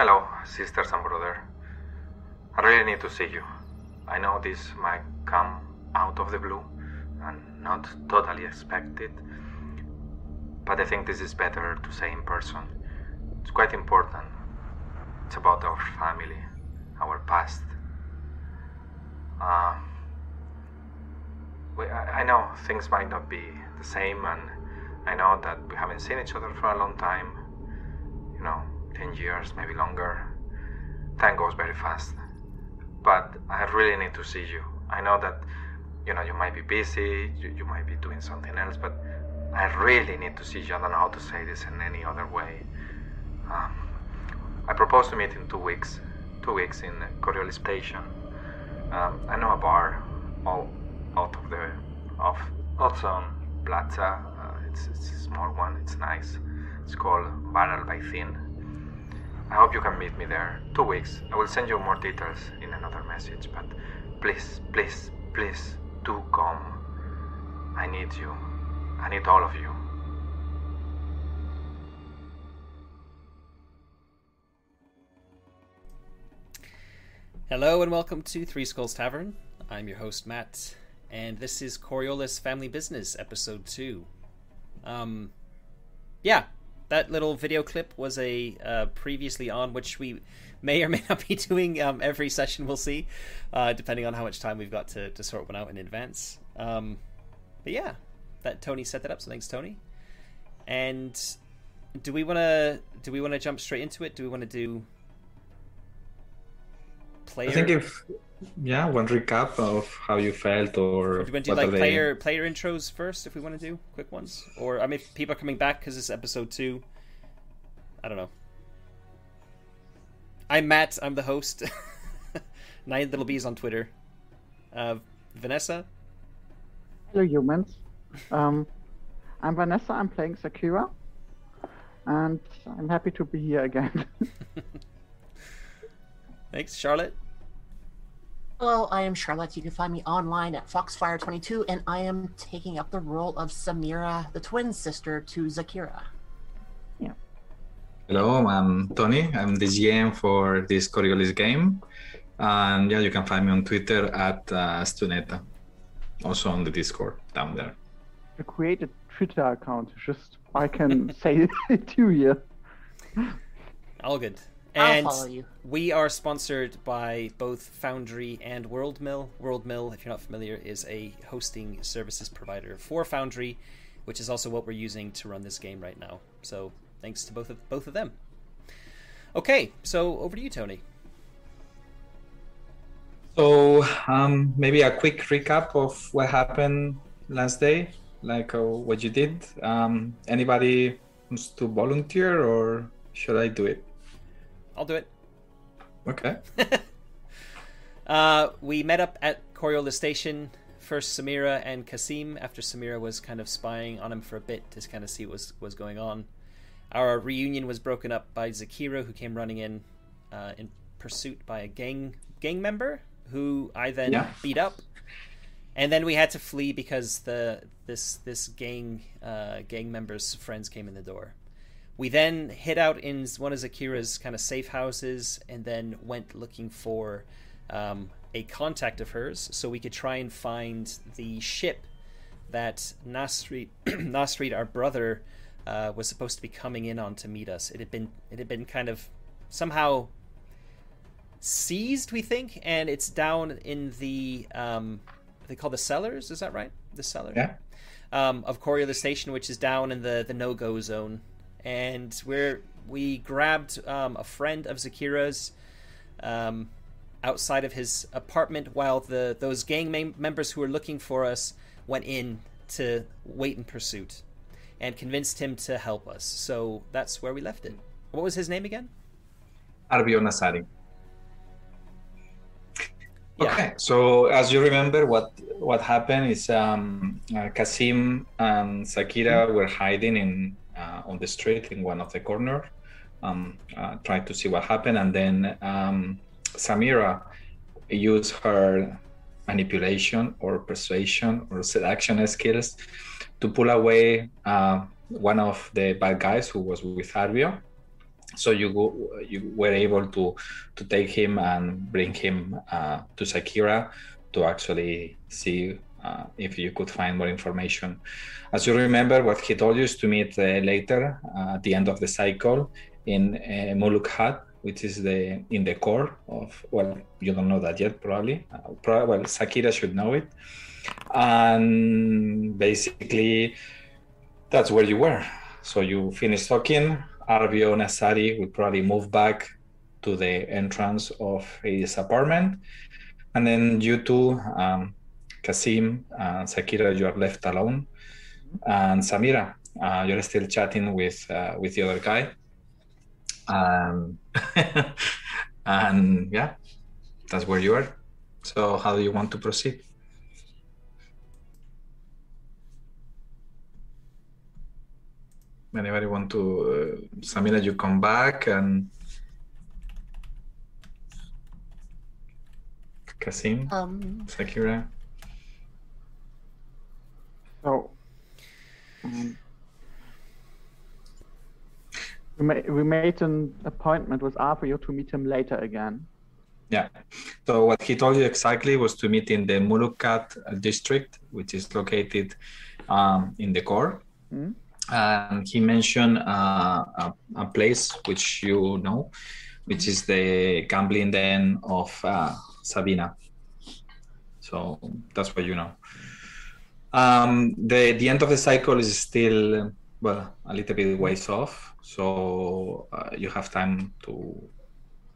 Hello, sisters and brother. I really need to see you. I know this might come out of the blue and not totally expected, but I think this is better to say in person. It's quite important. It's about our family, our past. Uh, we, I, I know things might not be the same, and I know that we haven't seen each other for a long time. You know, 10 years, maybe longer. Time goes very fast. But I really need to see you. I know that, you know, you might be busy, you, you might be doing something else, but I really need to see you. I don't know how to say this in any other way. Um, I propose to meet in two weeks, two weeks in Coriolis Station. Um, I know a bar all out of the of also Plaza. Uh, it's, it's a small one. It's nice. It's called Bar Albaicin. I hope you can meet me there. Two weeks. I will send you more details in another message. But please, please, please do come. I need you. I need all of you. Hello and welcome to Three Skulls Tavern. I'm your host Matt, and this is Coriolis Family Business, episode two. Um, yeah, that little video clip was a uh, previously on, which we may or may not be doing um, every session. We'll see, uh, depending on how much time we've got to, to sort one out in advance. Um, but yeah, that Tony set that up. So thanks, Tony. And do we want to do we want to jump straight into it? Do we want to do player? I think if yeah, one recap of how you felt or do you want to do like player player intros first if we want to do quick ones, or I mean, people are coming back because it's episode two. I don't know. I'm Matt. I'm the host. Nine little bees on Twitter. Uh, Vanessa. Hello, humans. Um, I'm Vanessa. I'm playing Sakura, and I'm happy to be here again. Thanks, Charlotte. Hello, I am Charlotte. You can find me online at Foxfire22, and I am taking up the role of Samira, the twin sister to Zakira. Yeah. Hello, I'm Tony. I'm the GM for this Coriolis game. And yeah, you can find me on Twitter at uh, Stuneta. Also on the Discord down there. I created Twitter account. Just I can say it to you. All good. I'll And follow you. we are sponsored by both Foundry and WorldMill. WorldMill, if you're not familiar, is a hosting services provider for Foundry, which is also what we're using to run this game right now. So thanks to both of both of them. Okay, so over to you, Tony. So um, maybe a quick recap of what happened last day, like uh, what you did. Um, anybody wants to volunteer, or should I do it? I'll do it. Okay. Uh, we met up at Coriolis Station. First, Samira and Kasim. After Samira was kind of spying on him for a bit to kind of see what was was going on. Our reunion was broken up by Zakira, who came running in uh, in pursuit by a gang gang member, who I then Yeah. beat up. And then we had to flee because the this this gang uh, gang members' friends came in the door. We then hid out in one of Zakira's kind of safe houses, and then went looking for um, a contact of hers, so we could try and find the ship that Nasrid, Nasrid, our brother, uh, was supposed to be coming in on to meet us. It had been it had been kind of somehow seized, we think, and it's down in the um, they call the cellars. Is that right? The cellar. Yeah. Um, of Coriolis Station, which is down in the the no go zone, and we're we grabbed um, a friend of Zakira's. Um, outside of his apartment while the those gang mem- members who were looking for us went in to wait in pursuit and convinced him to help us. So that's where we left it. What was his name again? Arbio Nasari. Yeah. Okay, so as you remember, what what happened is um, uh, Kasim and Sakira were hiding in on the street in one of the corners, um, uh, trying to see what happened, and then um, Samira used her manipulation or persuasion or seduction skills to pull away uh, one of the bad guys who was with Arbio, so you go, you were able to to take him and bring him uh, to Sakira to actually see uh, if you could find more information. As you remember, what he told you is to meet uh, later uh, at the end of the cycle in uh, Mulukhad, which is the in the core of well, you don't know that yet, probably. Uh, pro- well, Sakira should know it, and basically that's where you were. So you finished talking. Arvio Nasari will probably move back to the entrance of his apartment, and then you two. Um, Kasim and Sakira, you are left alone, and Samira, uh, you're still chatting with uh, with the other guy. Um, and yeah, that's where you are. So, how do you want to proceed? Anybody want to, uh, Samira? You come back and Kasim, Um, Sakira. So, um, we, ma- we made an appointment with Arthur to meet him later again. Yeah. So what he told you exactly was to meet in the Mulukhad district, which is located um, in the core. Mhm. And he mentioned uh, a, a place which you know, which is the gambling den of uh, Sabina. So that's what you know. Um, the the end of the cycle is still well a little bit ways off, so uh, you have time to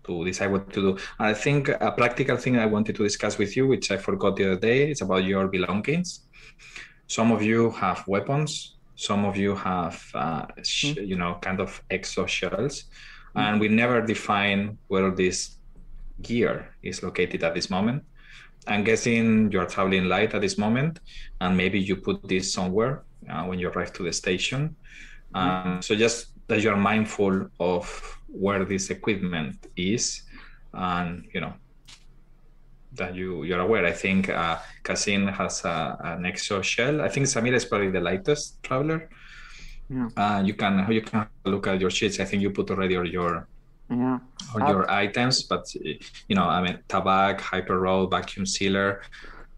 to decide what to do. I think a practical thing I wanted to discuss with you, which I forgot the other day, is about your belongings. Some of you have weapons. Some of you have, uh, sh- you know, kind of exo shells, and we never define where this gear is located at this moment. I'm guessing you're traveling light at this moment, and maybe you put this somewhere uh, when you arrive to the station. Um, so just that you're mindful of where this equipment is, and you know that you you're aware. I think uh, Kasim has a, an exo shell. I think Samira is probably the lightest traveler. Yeah. Uh, you can you can look at your sheets. I think you put already your Yeah. or Uh, your items, but uh, you know, I mean, tabac, hyper roll, vacuum sealer.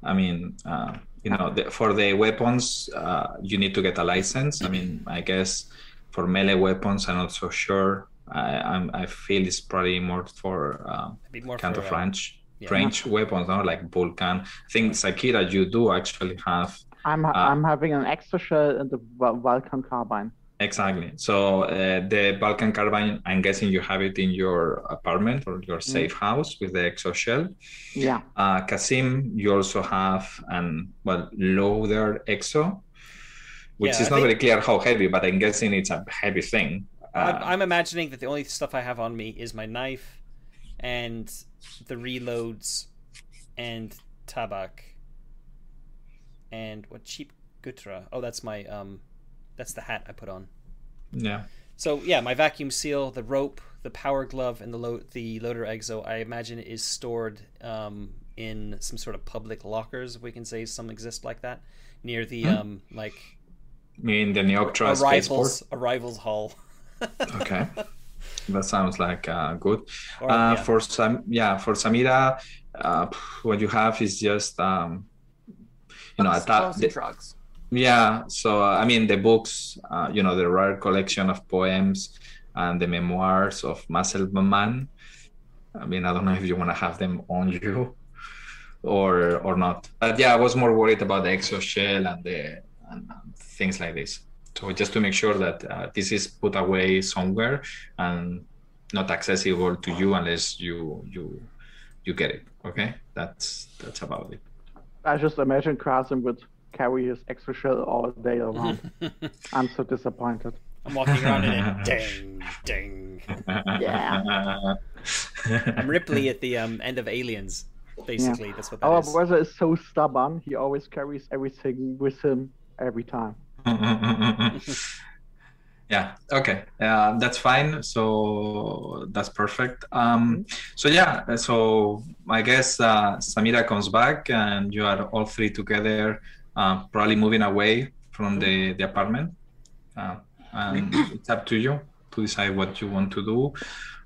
I mean, uh, you know, the, for the weapons, uh, you need to get a license. I mean, I guess for melee weapons, I'm not so sure. I, I'm, I feel it's probably more for um, Be more kind for, of uh, range, yeah. range weapons, no? like Vulcan. I think Sakira, you do actually have I'm Ah. I'm having an exo shell and the Vulcan carbine. Exactly. So uh, the Vulcan carbine, I'm guessing you have it in your apartment or your safe house with the exo shell. Yeah. Uh, Kasim, you also have an well loader exo, which Yeah, is I not think- very clear how heavy, but I'm guessing it's a heavy thing. Uh, I'm, I'm imagining that the only stuff I have on me is my knife and the reloads and tabak and what cheap gutra. Oh, that's my um, that's the hat I put on. yeah, So yeah, my vacuum seal, the rope, the power glove, and the lo- the loader exo. I imagine is stored um, in some sort of public lockers, if we can say some exist like that, near the Hmm. um, like me in the Neoptra arrivals spaceport. arrivals hall. Okay, that sounds like uh, good. Or, uh, yeah. For some, yeah, for Samira, uh, what you have is just um, you know, a books, ta- drugs. Yeah, so uh, I mean the books, uh, you know, the rare collection of poems and the memoirs of Marcel Man. I mean, I don't know if you want to have them on you or or not. But yeah, I was more worried about the exo shell and the and things like this. So just to make sure that uh, this is put away somewhere and not accessible to you unless you you you get it. Okay, that's that's about it. I just imagine Kasim would carry his exo shell all day around. I'm so disappointed. I'm walking around in it. Ding, ding. Yeah. I'm Ripley at the um, end of Aliens. Basically, that's what that Our is. brother is so stubborn. He always carries everything with him every time. yeah okay uh, that's fine so that's perfect um so yeah so i guess uh, samira comes back and you are all three together uh, probably moving away from the the apartment uh, and it's up to you to decide what you want to do.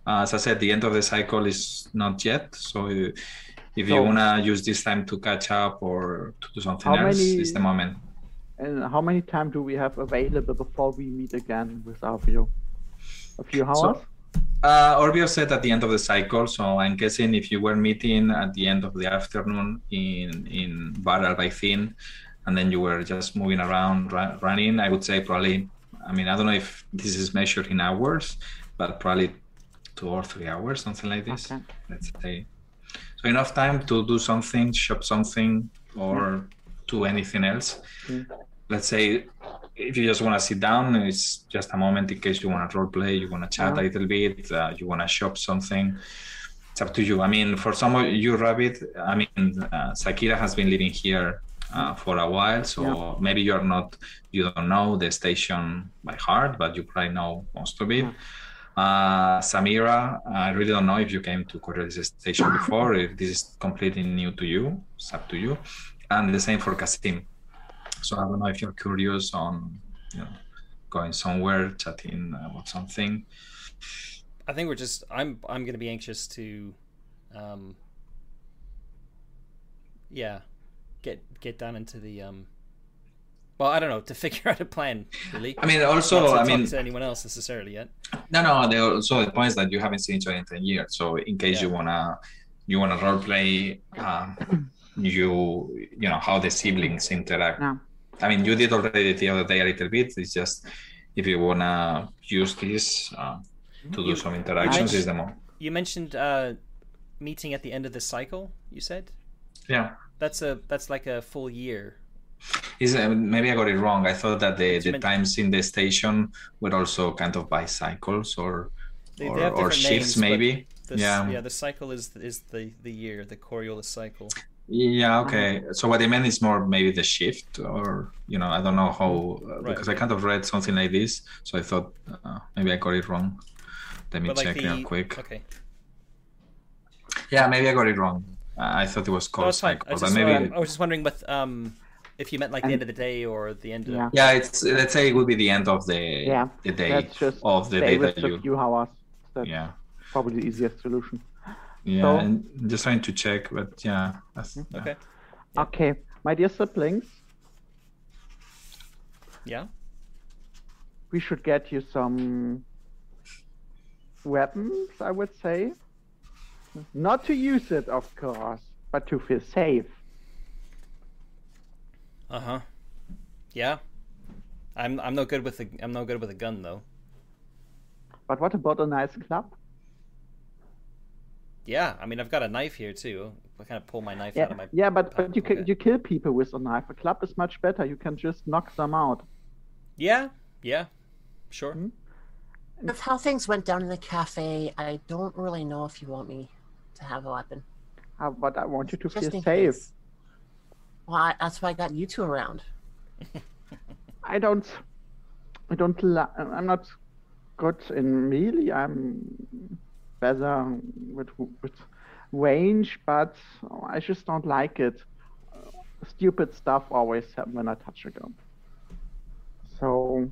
Uh, as I said, the end of the cycle is not yet. So if you So- wanna use this time to catch up or to do something else, many- it's the moment. And how many time do we have available before we meet again with Avio? A few hours? So- Uh, Orbio said at the end of the cycle, so I'm guessing if you were meeting at the end of the afternoon in in Bar Albaicin, and then you were just moving around, ru- running, I would say probably. I mean, I don't know if this is measured in hours, but probably two or three hours, something like this. Okay. Let's say. So enough time to do something, shop something, or do anything else. Mm. Let's say if you just want to sit down, it's just a moment in case you want to role play, you want to chat Yeah. a little bit, uh, you want to shop something. It's up to you. I mean, for some of you, Rabbit, I mean, uh, Sakira has been living here uh, for a while, so Yeah. maybe you're not, you don't know the station by heart, but you probably know most of it. Yeah. Uh, Samira, I really don't know if you came to Coriolis station before, if this is completely new to you, it's up to you. And the same for Kasim. So I don't know if you're curious on, you know, going somewhere, chatting about something. I think we're just. I'm. I'm going to be anxious to, um. Yeah, get get down into the um. Well, I don't know to figure out a plan. Really. I mean, Not also, to I mean, to anyone else necessarily yet. no, no. The, also, the point is that you haven't seen each other in ten years. So, in case Yeah. you wanna, you wanna role play, um, you, you know, how the siblings interact. No. I mean, you did already the other day a little bit. It's just if you wanna use this uh, to do You- some interactions, you- is the more. You mentioned uh, meeting at the end of the cycle. You said Yeah. That's a that's like a full year. Is uh, maybe I got it wrong. I thought that the, It's the meant- times in the station were also kind of by cycles or They, or, they or shifts, names, maybe. The, Yeah. yeah. The cycle is is the the year, the Coriolis cycle. Yeah. Okay. So what I meant is more maybe the shift, or you know, I don't know how uh, Right, because I kind of read something like this, so I thought uh, maybe I got it wrong. Let me But like check the real quick. okay. Yeah, maybe I got it wrong. I thought it was called it's fine. I was, but just, maybe. um, I was just wondering, but um, if you meant like the end of the day or the end of Yeah. yeah, it's let's say it would be the end of the Yeah, the day Let's just of the day with that the you few hours. That's yeah probably the easiest solution. yeah. So- and just trying to check, but yeah. That's, yeah. okay. Okay, my dear siblings, Yeah. we should get you some weapons, I would say. Not to use it, of course, but to feel safe. Uh huh. Yeah. I'm I'm no good with the I'm no good with a gun though. But what about a nice club? Yeah, I mean I've got a knife here too. I kind of pull my knife out Yeah, of my. yeah, but, but you okay. can you kill people with a knife. A club is much better. You can just knock them out. Yeah. Yeah. Sure. Hmm? With how things went down in the cafe, I don't really know if you want me to have a weapon. Uh, but I want you to Just feel safe. case. Well, I, that's why I got you two around. I don't, I don't. Li- I'm not good in melee. I'm better with with range, but I just don't like it. Stupid stuff always happen when I touch a gun. So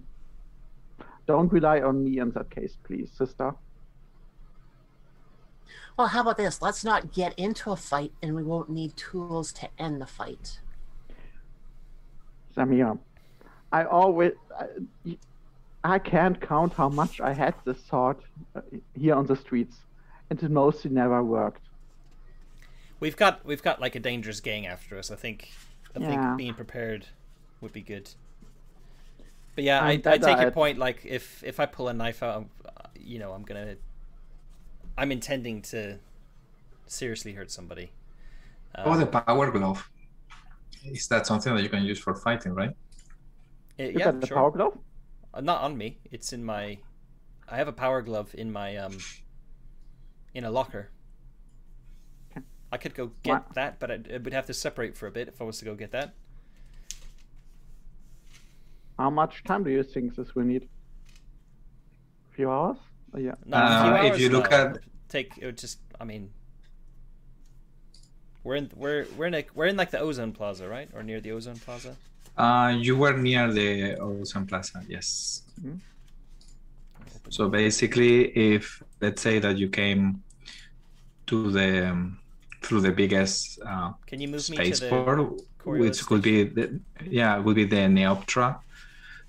don't rely on me in that case, please, sister. Well, how about this? Let's not get into a fight, and we won't need tools to end the fight. Samir, I always, I, I can't count how much I had this thought uh, here on the streets, and it mostly never worked. We've got we've got like a dangerous gang after us. I think I Yeah. think being prepared would be good. But yeah, I, I'm I better take your point. Like if if I pull a knife out, I'm, uh, you know, I'm gonna. I'm intending to seriously hurt somebody. Oh, Um, the power glove. Is that something that you can use for fighting, right? it- Is yeah, the sure. power glove? Uh, not on me. It's in my. I have a power glove in my um. In a locker. Okay. I could go get What? that, but I, it would have to separate for a bit if I was to go get that. How much time do you think this will need? A few hours? Yeah. No, Uh, if you look no. at- take it would just. I mean, we're in we're we're in a, we're in like the Ozone Plaza, right, or near the Ozone Plaza. Uh, you were near the ozone Plaza, yes. Open So basically, if let's say that you came to the um, through the biggest uh, Can you move me to the spaceport, which could be the, yeah, would be the Neoptra.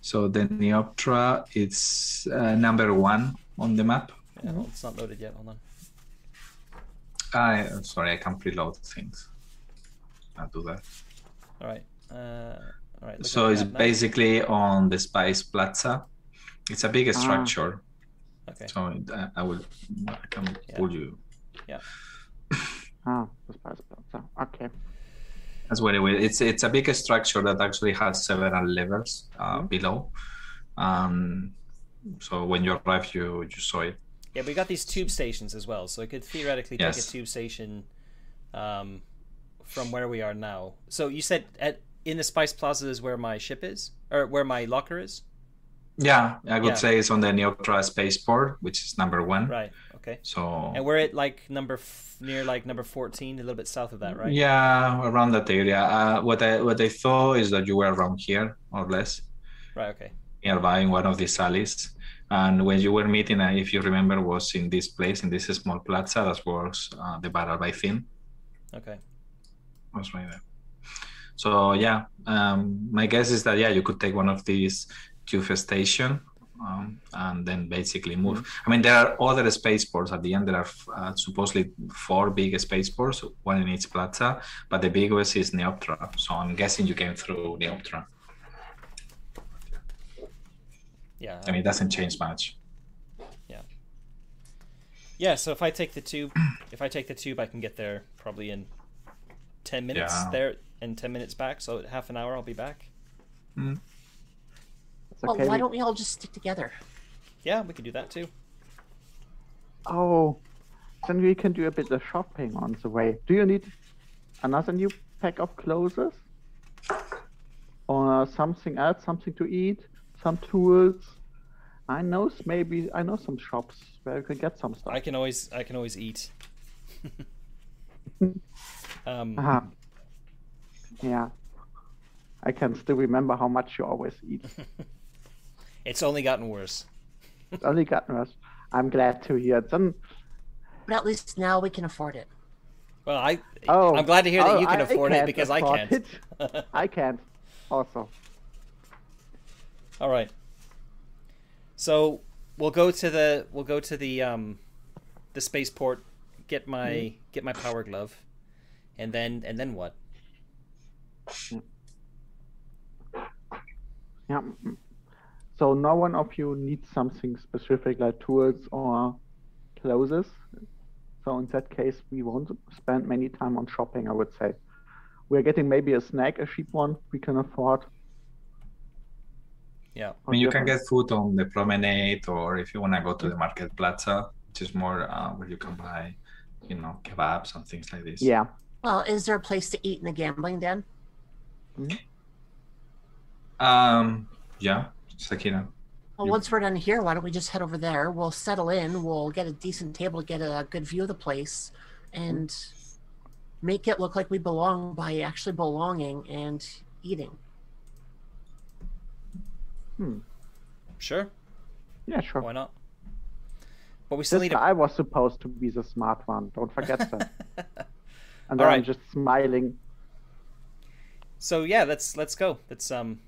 So the Neoptra, it's uh, number one on the map. Yeah, well, it's not loaded yet. Hold on. I am sorry, I can't preload things. I'll do that. All right. Uh, all right. So it's basically on the Spice Plaza. It's a big Ah. structure. Okay. So I, I will, I can Yeah. pull you Yeah. Ah, the Spice Plaza. Okay. as well. Anyway, It's it's a big structure that actually has several levels uh, below. Um, so when you arrive, you you saw it. Yeah, we got these tube stations as well, so I could theoretically take a tube station um, from where we are now. So you said at in the Spice Plaza is where my ship is, or where my locker is, Yeah, I would Yeah. say it's on the Neoptra spaceport, which is number one. right? Okay. So And we're at like number f- near like number fourteen, a little bit south of that, right? yeah, around that area. Uh, what I what I thought is that you were around here or less. Right. Okay. nearby in one of these alleys. And when you were meeting, if you remember, was in this place, in this small plaza that was uh, the Bar Albaicin. Okay. was right there. So yeah, um, my guess is that yeah, you could take one of these tube station um, and then basically move. I mean, there are other spaceports at the end. There are uh, supposedly four big spaceports, one in each plaza, but the biggest is Neoptra. So I'm guessing you came through Neoptra. Yeah. I mean, it doesn't change much. Yeah. Yeah, so if I take the tube, if I take the tube, I can get there probably in ten minutes Yeah. there and ten minutes back. So half an hour, I'll be back. Mm. It's Well, okay. why don't we all just stick together? Yeah, we can do that too. Oh, then we can do a bit of shopping on the way. Do you need another new pack of clothes? Or something else, something to eat, some tools? I know maybe I know some shops where you can get some stuff. I can always I can always eat. um, Uh-huh. Yeah. I can still remember how much you always eat. it's only gotten worse. It's only gotten worse. I'm glad to hear. Then But at least now we can afford it. Well, I oh, I'm glad to hear that oh, you can I afford it can't because I can't. it. I can't. Also. All right. So we'll go to the we'll go to the um the spaceport, get my Mm-hmm. get my power glove, and then and then what? Yeah. mm. So no one of you needs something specific like tools or clothes. So in that case, we won't spend many time on shopping. I would say we're getting maybe a snack, a cheap one we can afford. Yeah. I mean, you can get food on the promenade, or if you want to go to the market plaza, which is more uh, where you can buy, you know, kebabs and things like this. Yeah. Well, is there a place to eat in the gambling den? Um. Yeah, Sakina. Well, You- once we're done here, why don't we just head over there? We'll settle in. We'll get a decent table to get a good view of the place, and make it look like we belong by actually belonging and eating. Sure. Yeah, sure. Why not? But we still This need a guy was supposed to be the smart one. Don't forget that. And All then I'm just smiling. So yeah, let's let's go. Let's um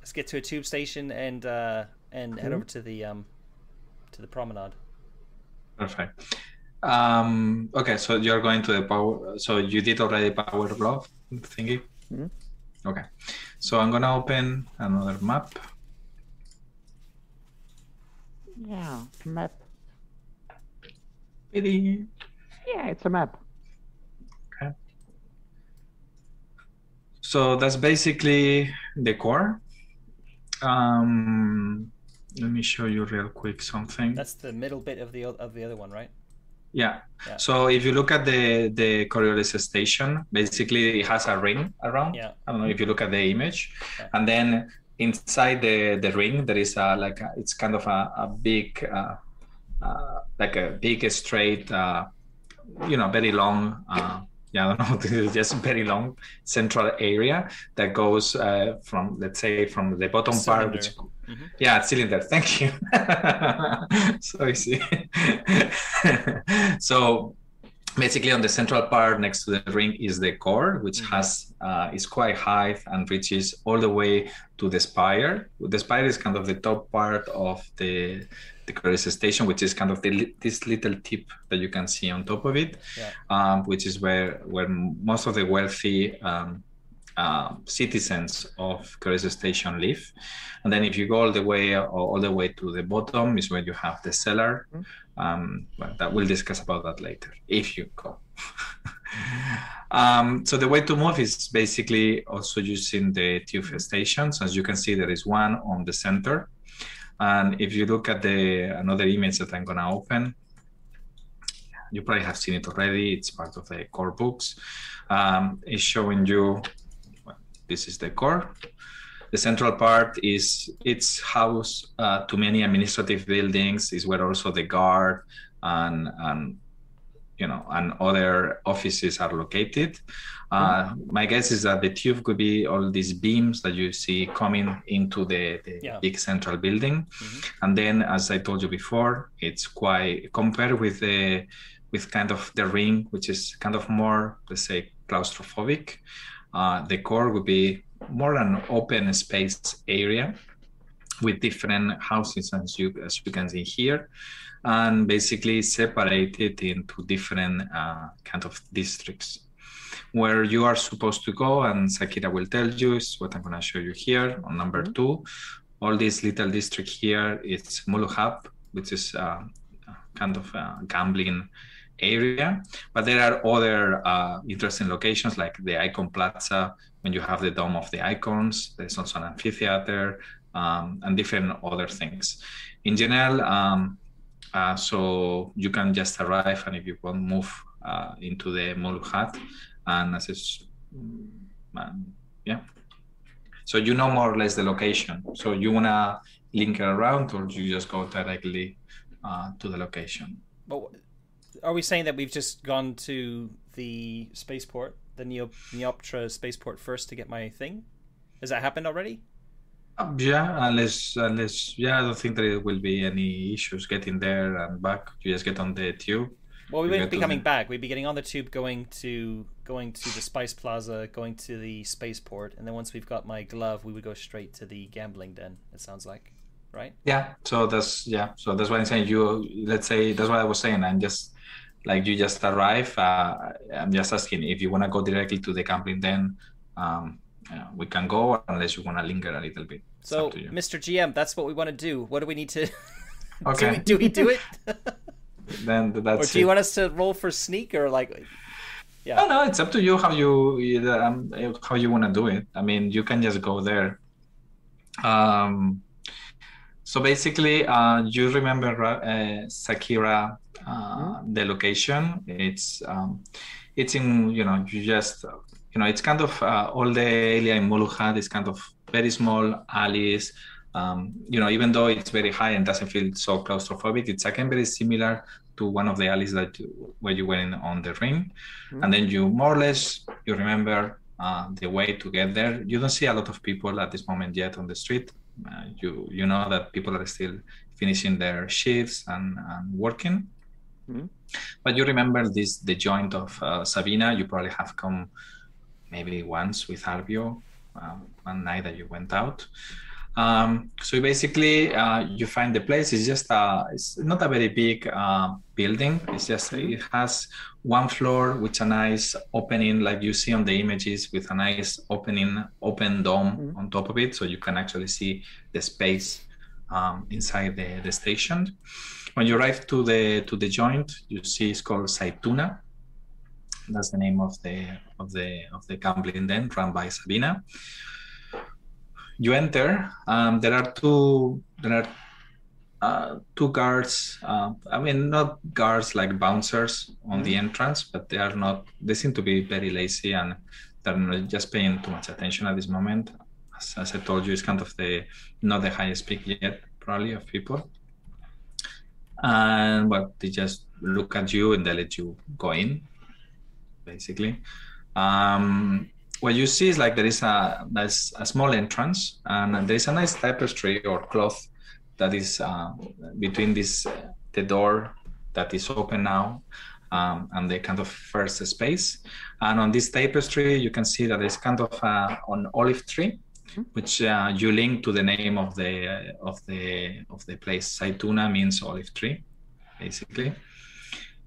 let's get to a tube station and uh and head over to the um to the promenade. Perfect. Um. Okay, so you're going to the power. So you did already power glove thingy. Mhm. Okay. So I'm gonna open another map. Yeah, map. Pity. Yeah, it's a map. Okay. So that's basically the core. Um, let me show you real quick something. That's the middle bit of the of the other one, right? Yeah. Yeah. So if you look at the the Coriolis station, basically it has a ring around. Yeah. I don't know if you look at the image, Yeah. and then inside the the ring there is a like a, it's kind of a, a big uh, uh, like a big straight uh, you know very long uh, yeah I don't know just very long central area that goes uh, from let's say from the bottom part Cylinder. Yeah, cylinder. Thank you. so easy. so basically on the central part next to the ring is the core which mm-hmm. has uh, is quite high and reaches all the way to the spire the spire is kind of the top part of the the Coriolis station which is kind of the, this little tip that you can see on top of it yeah. um, which is where where most of the wealthy um, uh, citizens of Coriolis Station live. And then if you go all the way all the way to the bottom is where you have the cellar. Mm-hmm. Um, but that we'll discuss about that later if you go. um, so the way to move is basically also using the tube stations. As you can see, there is one on the center. And if you look at the another image that I'm gonna open, you probably have seen it already. It's part of the core books. Um, it's showing you this is the core. The central part is it's house uh, to many administrative buildings. Is where also the guard and and you know and other offices are located. Uh, mm-hmm. my guess is that the tube could be all these beams that you see coming into the, the yeah. big central building, mm-hmm. and then as I told you before, it's quite compared with the with kind of the ring, which is kind of more let's say claustrophobic. Uh, the core would be more an open space area with different houses as you as you can see here and basically separated into different uh, kind of districts where you are supposed to go and sakira will tell you is what i'm going to show you here on number mm-hmm. two all this little district here is Mulukhad which is uh, kind of a gambling area. But there are other uh, interesting locations like the Icon Plaza when you have the Dome of the Icons. There's also an amphitheater um, and different other things. In general, um, uh, so you can just arrive and if you want move uh, into the Mulukhad and as is, um, yeah. So you know more or less the location. So you wanna link it around or you just go directly uh, to the location. Are we saying that we've just gone to the spaceport, the Neo, Neoptra spaceport first to get my thing? Has that happened already? Um, yeah, unless unless yeah, I don't think there will be any issues getting there and back. You just get on the tube. Well, we wouldn't be coming the... back. We'd be getting on the tube, going to going to the Spice Plaza, going to the spaceport, and then once we've got my glove, we would go straight to the gambling den. It sounds like, right? Yeah. So that's yeah. So that's why I'm saying you. Let's say that's what I was saying. I'm just like you just arrive uh, i'm just asking if you want to go directly to the camping then um, yeah, we can go unless you want to linger a little bit. So mr gm that's what we want to do. What do we need to okay do, we, do we do it? Then that's or do you want us to roll for sneak or like yeah. No no it's up to you how you um, how you want to do it. I mean you can just go there. Um so basically uh, you remember uh, sakira uh, the location. It's um, it's in you know you just you know it's kind of uh, all the area in Mulukhad is kind of very small alleys. Um, you know, even though it's very high and doesn't feel so claustrophobic, it's again very similar to one of the alleys that you, where you went on the ring, mm-hmm. and then you more or less you remember uh, the way to get there. You don't see a lot of people at this moment yet on the street. Uh, you you know that people are still finishing their shifts and, and working. Mm-hmm. But you remember this the joint of uh, Sabina. You probably have come maybe once with Arbio um, one night that you went out. Um, so basically, uh, you find the place. It's just a, it's not a very big uh, building. It's just it has one floor with a nice opening, like you see on the images, with a nice opening, open dome mm-hmm. on top of it, so you can actually see the space um, inside the, the station. When you arrive to the to the joint, you see it's called Saituna. That's the name of the of the of the gambling den run by Sabina. You enter. Um, there are two. There are uh, two guards. Uh, I mean, not guards like bouncers on mm-hmm. the entrance, but they are not. They seem to be very lazy and they're not just paying too much attention at this moment. As, as I told you, it's kind of the not the highest peak yet, probably of people and well they just look at you and they let you go in basically um, what you see is like there is a nice a small entrance and there is a nice tapestry or cloth that is uh, between this uh, the door that is open now um, and the kind of first space. And on this tapestry, you can see that there's kind of uh, an olive tree. Which uh, you link to the name of the uh, of the of the place. Saituna means olive tree, basically.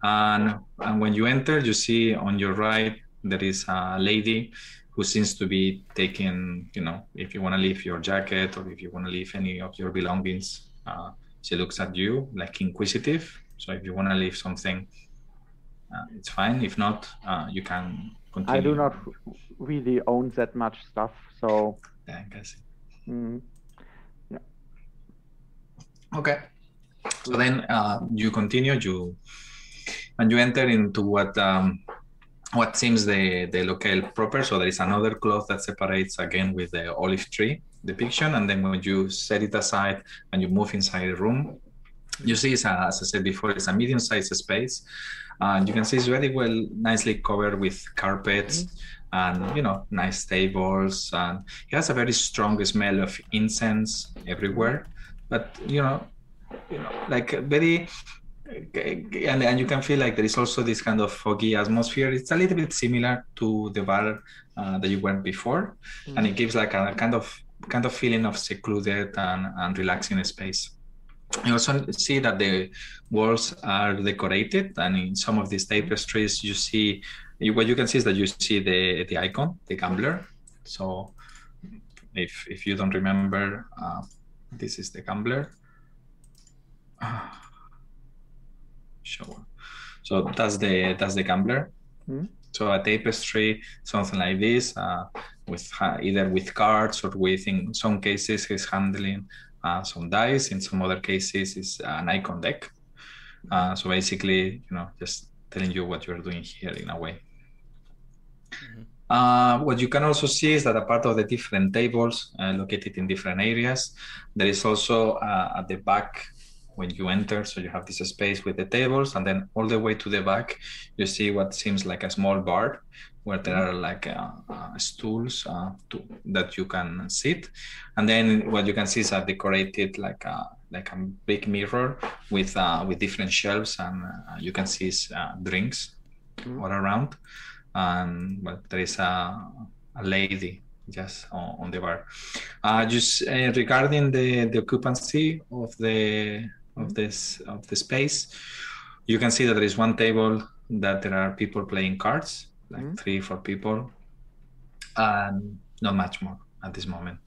And and when you enter, you see on your right there is a lady who seems to be taking, you know, if you want to leave your jacket or if you want to leave any of your belongings, uh, she looks at you like inquisitive. So if you want to leave something, uh, it's fine. If not, uh, you can continue. I do not really own that much stuff, so. Yeah, I guess. Mm, yeah. Okay. So then uh, you continue. You and you enter into what um, what seems the the locale proper. So there is another cloth that separates again with the olive tree depiction, and then when you set it aside and you move inside the room, you see, as I said before, it's a medium-sized space and you can see it's very well nicely covered with carpets mm-hmm. And you know nice tables and it has a very strong smell of incense everywhere. But you know you know like very and, and you can feel like there is also this kind of foggy atmosphere. It's a little bit similar to the bar uh, that you went before mm-hmm. and it gives like a kind of kind of feeling of secluded and, and relaxing space. You also see that the walls are decorated, and in some of these tapestries, you see what you can see is that you see the the icon, the gambler. So, if if you don't remember, uh, this is the gambler. Uh, show. So that's the that's the gambler. Mm-hmm. So a tapestry, something like this, uh, with uh, either with cards or with, in some cases, he's handling uh, some dice. In some other cases, it's an icon deck. Uh, so basically, you know, just telling you what you're doing here in a way. Mm-hmm. Uh, what you can also see is that a part of the different tables uh, located in different areas, there is also uh, at the back when you enter. So you have this space with the tables, and then all the way to the back, you see what seems like a small bar where there are like uh, uh, stools uh, to, that you can sit, and then what you can see is a decorated like a like a big mirror with uh, with different shelves, and uh, you can see uh, drinks mm-hmm. all around, and well, there is a, a lady just on, on the bar. just regarding the the occupancy of the of this of the space, you can see that there is one table that there are people playing cards like mm-hmm. three, four people, and not much more at this moment.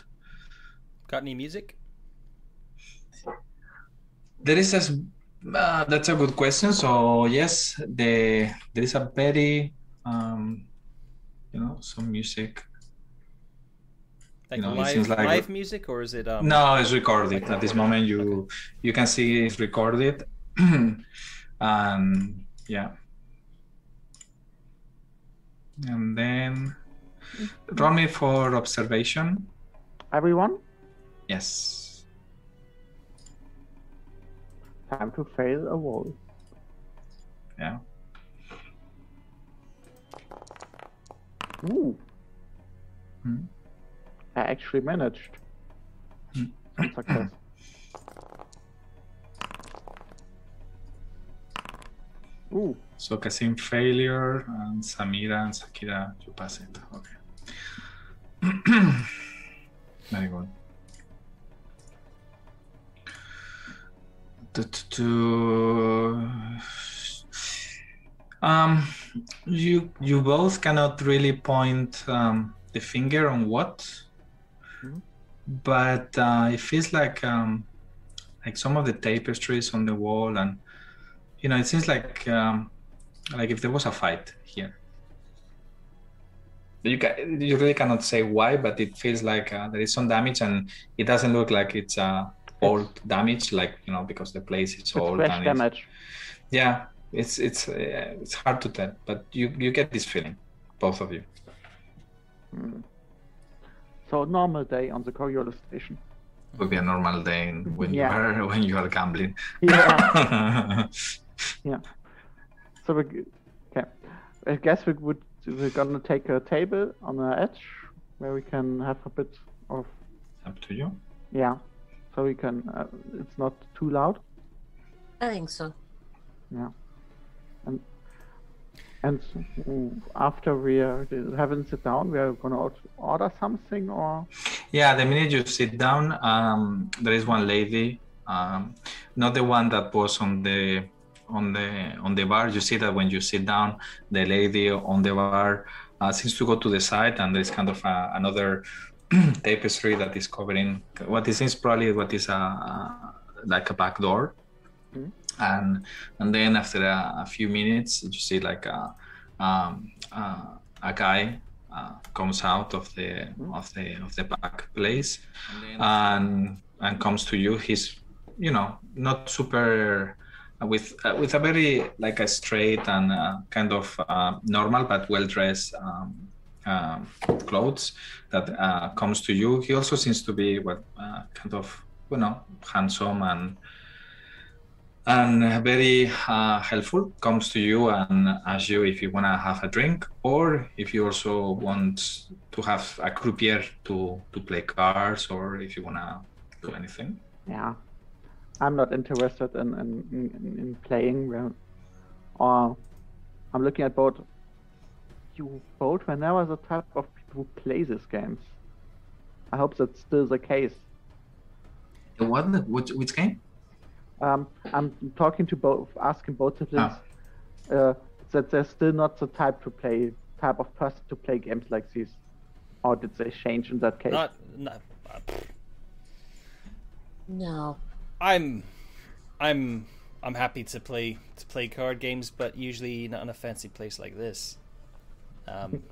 Got any music? There is a. Uh, that's a good question. So yes, the there is a very, um, you know, some music. Like you know, live, like live music, or is it? Um... No, it's recorded. At this moment, you okay. you can see it's recorded, and yeah, and then roll me for observation. Everyone? Yes. Time to fail a wall. Yeah. Ooh. Hmm. I actually managed. Hmm. success. Ooh. So Kasim failure and Samira and Sakira you pass it. Okay. Very good. Um, you you both cannot really point um, the finger on what, mm-hmm. but uh, it feels like um, like some of the tapestries on the wall, and you know, it seems like um, like if there was a fight here you can, you really cannot say why but it feels like uh, there is some damage and it doesn't look like it's uh, old damage like you know because the place is old fresh damage. Yeah it's it's uh, it's hard to tell but you you get this feeling both of you. Hmm. so normal day on the Coriolis station. Would be a normal day when yeah. you are when you are gambling. Yeah. Yeah. So we, okay, I guess we would we're gonna take a table on the edge where we can have a bit of Up to you. yeah, so we can. Uh, it's not too loud. I think so. Yeah, and and after we are haven't sit down, we are gonna order something or Yeah, the minute you sit down, um, there is one lady, um, not the one that was on the on the on the bar. You see that when you sit down, the lady on the bar uh, seems to go to the side, and there's kind of a, another tapestry that is covering what this is probably what is a, like a back door. Mhm. And and then after a, a few minutes, you see like a um, uh, a guy uh, comes out of the of the of the back place and and comes to you he's you know not super uh, with uh, with a very like a straight and uh, kind of uh, normal but well dressed um, um, clothes that uh, comes to you he also seems to be what uh, kind of you know handsome and and very uh, helpful comes to you and asks you if you want to have a drink or if you also want to have a croupier to to play cards or if you want to do anything yeah. I'm not interested in in, in, in playing. Or I'm looking at both. You both were never the type of people who play these games. I hope that's still the case. what which, which game Um, I'm talking to both, asking both siblings uh, that they're still not the type to play, type of person to play games like these, or did they change in that case? Not, not uh, No. I'm, I'm, I'm happy to play to play card games, but usually not in a fancy place like this. Um,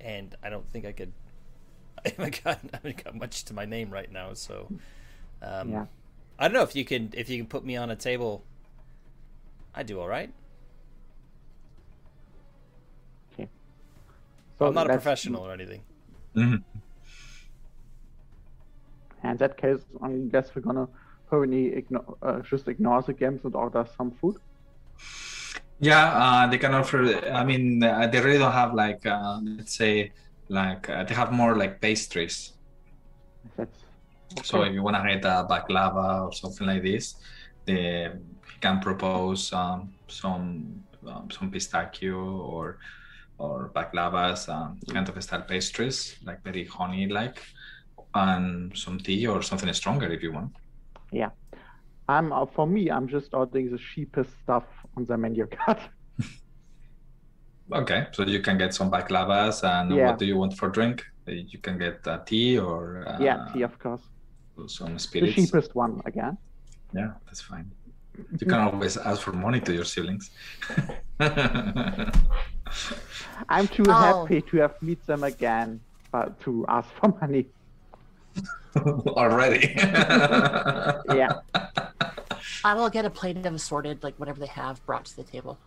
and I don't think I could. I haven't got, I haven't got much to my name right now, so. Um, Yeah. I don't know if you can if you can put me on a table. I do all right. So I'm not a professional or anything. Mhm. In that case, I guess we're gonna probably ignore, uh, just ignore the games and order some food. Yeah uh, they can offer i mean uh, they really don't have like uh, let's say like uh, they have more like pastries So if you want to get a baklava or something like this, they can propose um, some um, some pistachio or or baklavas, um, kind of style pastries, like very honey like, and some tea or something stronger if you want. yeah. I'm uh, for me. I'm just ordering the cheapest stuff on the menu card. Okay, so you can get some baklavas, and Yeah. what do you want for drink? Uh, You can get uh, tea or uh, yeah, tea of course. some spirits. The cheapest one again. Yeah, that's fine. You can always ask for money to your siblings. I'm too Oh. happy to have meet them again, but to ask for money. Already. Yeah. I will get a plate of assorted, like whatever they have, brought to the table.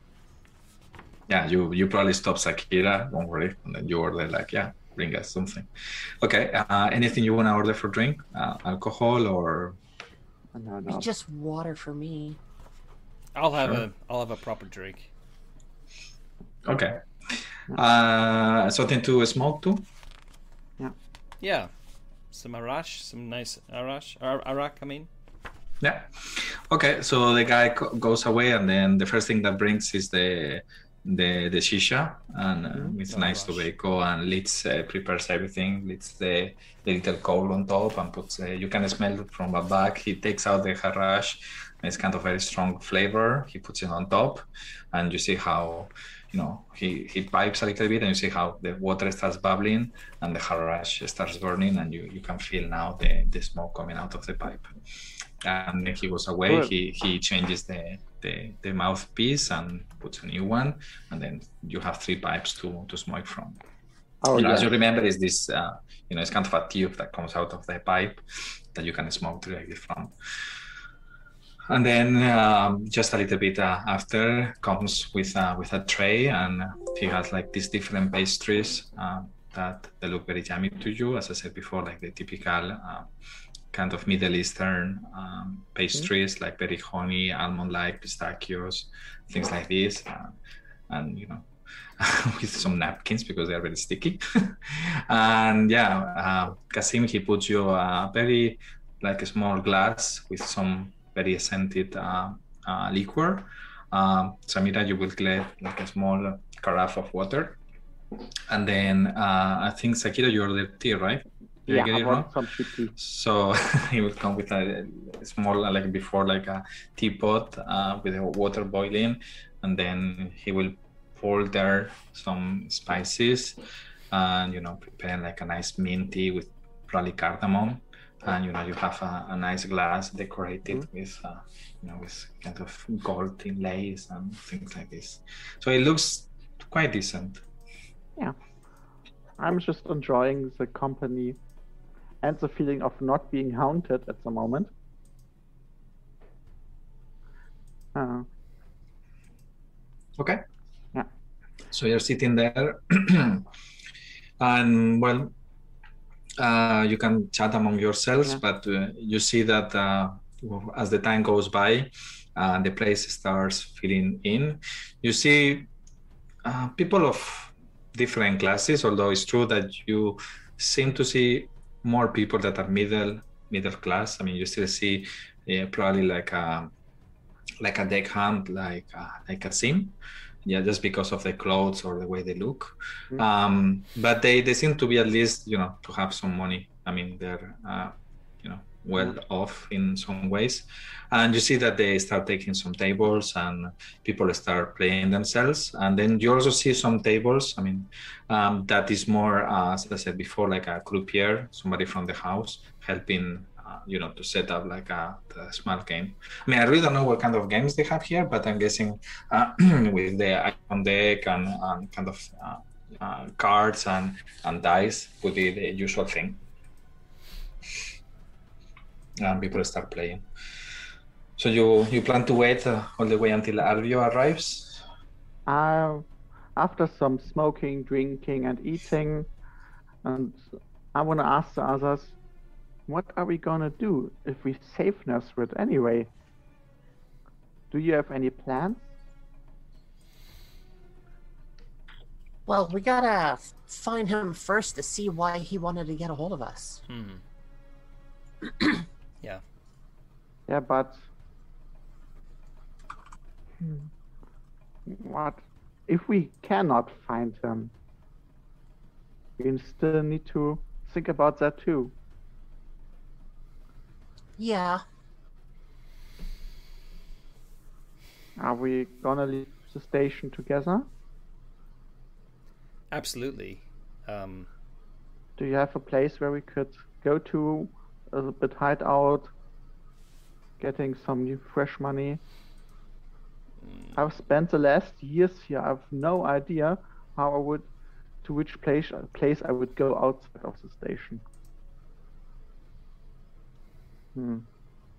Yeah, you you probably stop Sakira, don't worry, and then you order like, yeah, bring us something. Okay, uh, anything you want to order for drink? Uh, alcohol or No, no. It's just water for me. I'll have Sure. a I'll have a proper drink. okay, uh, something to smoke too. Yeah, Yeah. some arash, some nice arash, ar- arak. I mean, Yeah. Okay, so the guy co- goes away, and then the first thing that brings is the the the shisha, and uh, it's Oh, nice gosh. tobacco, and Litz uh, prepares everything. Litz the, the little coal on top, and puts. Uh, you can smell it from the back. He takes out the harash. It's kind of very strong flavor. He puts it on top, and you see how. You know, he, he pipes a little bit, and you see how the water starts bubbling, and the harash starts burning, and you, you can feel now the, the smoke coming out of the pipe and he goes away. Cool. He he changes the, the the mouthpiece and puts a new one, and then you have three pipes to to smoke from. Oh, yeah. As you remember, is this uh, you know it's kind of a tube that comes out of the pipe that you can smoke directly from. And then um, just a little bit uh, after comes with uh, with a tray, and he has like these different pastries uh, that they look very yummy to you. As I said before, like the typical uh, kind of Middle Eastern um, pastries, like very honey, almond-like pistachios, things like this. Uh, and you know, with some napkins because they're very sticky. and yeah, uh, Kasim he puts you a very like a small glass with some very scented uh, uh, liquor. Um, Samira, you will get like a small carafe of water, and then uh, I think Sakira, you ordered tea, right? Did yeah, I I it want wrong? some. So he will come with a small, like before, like a teapot uh, with the water boiling, and then he will pour there some spices, and you know, prepare like a nice mint tea with probably cardamom, and you know, you have a, a nice glass decorated with, uh, you know, with kind of gold inlays and things like this. So it looks quite decent. Yeah. I'm just enjoying the company and the feeling of not being haunted at the moment. Uh, Okay. Yeah. So you're sitting there, and well, uh, you can chat among yourselves, Yeah. but uh, you see that uh, as the time goes by, uh, the place starts filling in. You see uh, people of different classes, although it's true that you seem to see more people that are middle middle class. I mean, you still see uh, probably like a like a deckhand, like uh, like a sim, yeah, just because of the clothes or the way they look. Mm. Um, but they they seem to be at least you know to have some money. I mean, they're uh, well off in some ways, and you see that they start taking some tables and people start playing themselves, and then you also see some tables. I mean, um, that is more uh, as I said before, like a croupier, somebody from the house helping. Uh, you know, to set up like a, a small game. I mean, I really don't know what kind of games they have here, but I'm guessing uh, with the icon deck and, and kind of uh, uh, cards and, and dice would be the usual thing. And people start playing. So you you plan to wait uh, all the way until Arvio arrives? Uh, after some smoking, drinking, and eating, and I want to ask the others, what are we gonna do if we save Nesrid anyway? Do you have any plans? Well, we gotta find him first to see why he wanted to get a hold of us. Hmm. yeah. Yeah, but Hmm. what if we cannot find him? We still need to think about that too. Yeah, Are we gonna leave the station together? Absolutely. Um, Do you have a place where we could go to a bit hideout, getting some new fresh money? I've spent the last years here. I've no idea how I would, to which place place I would go outside of the station. Hmm.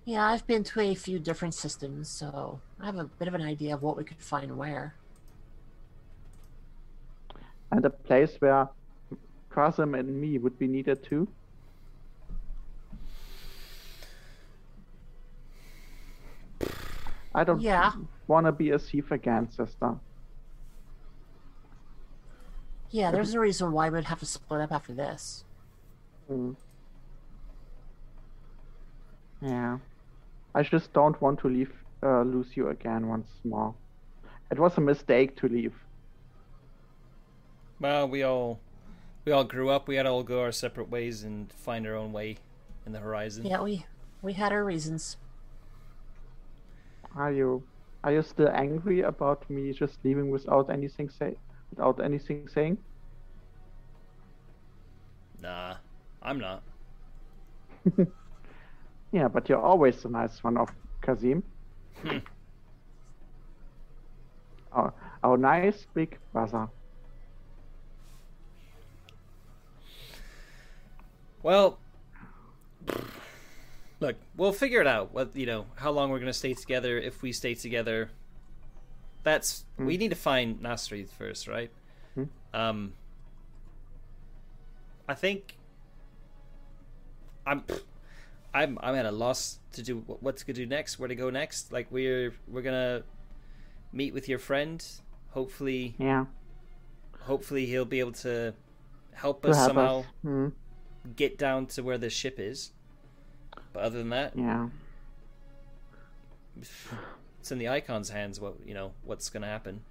yeah, I've been to a few different systems, so I have a bit of an idea of what we could find where. And a place where Kasim and me would be needed too. I don't Yeah. want to be a thief again, sister. Yeah, there's a reason why we'd have to split up after this. Hmm. Yeah. I just don't want to leave, uh, lose you again once more. It was a mistake to leave. well, we all we all grew up. We had to all go our separate ways and find our own way in the horizon. Yeah, we we had our reasons. Are you are you still angry about me just leaving without anything say without anything saying? Nah, I'm not. Yeah, but you're always the nice one of Kasim. Hmm. Our, our nice big brother. Well, look, we'll figure it out. What you know, how long we're gonna stay together if we stay together. That's we need to find Nasrid first, right? Hmm. Um, I think I'm I'm I'm at a loss to do what what to do next, where to go next. Like we're we're gonna meet with your friend, hopefully Yeah. hopefully he'll be able to help us somehow. Hmm. get down to where the ship is. But other than that, Yeah. it's in the icon's hands. What you know, what's going to happen?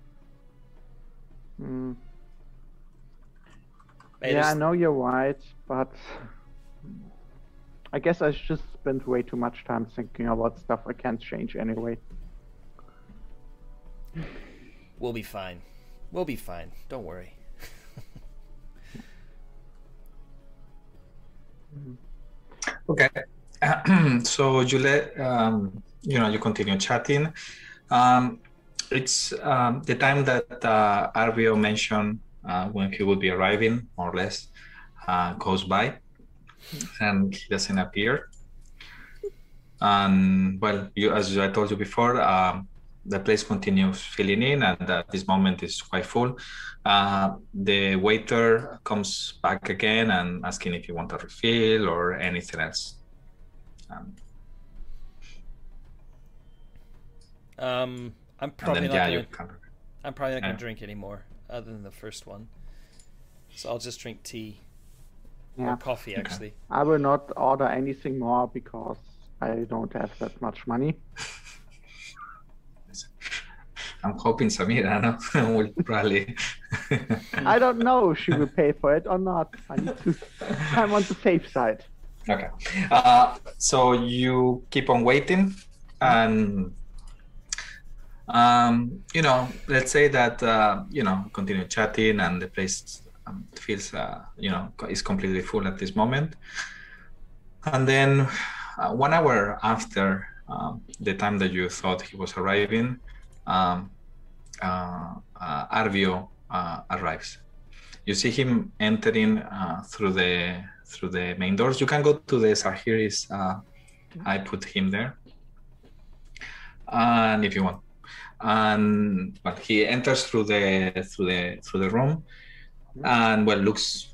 Hmm. Hey, yeah, I know you're right, but I guess I just spent way too much time thinking about stuff I can't change anyway. We'll be fine. We'll be fine. Don't worry. Okay. so you let um, you know you continue chatting. Um, it's um, the time that uh, Arvio mentioned uh, when he would be arriving, more or less, uh, goes by, and he doesn't appear. And well, you, as I told you before, um, the place continues filling in, and at this moment is quite full. Uh, the waiter comes back again and asking if you want a refill or anything else. Um, Um, I'm probably then not yeah, gonna, you. I'm probably not gonna drink anymore, other than the first one. So I'll just drink tea Yeah. or coffee, actually. I will not order anything more because I don't have that much money. I'm hoping Samira no? will probably. I don't know if she will pay for it or not. I need to. I'm on the safe side. Okay. Uh, so you keep on waiting, and um, you know, let's say that uh, you know, continue chatting, and the place um, feels uh, you know is completely full at this moment. And then, uh, one hour after um, the time that you thought he was arriving, um, uh, uh, Arvio arrives. You see him entering through the through the main doors. You can go to the Sahiris. Uh, I put him there, and if you want, and well, he enters through the through the through the room, and well, looks,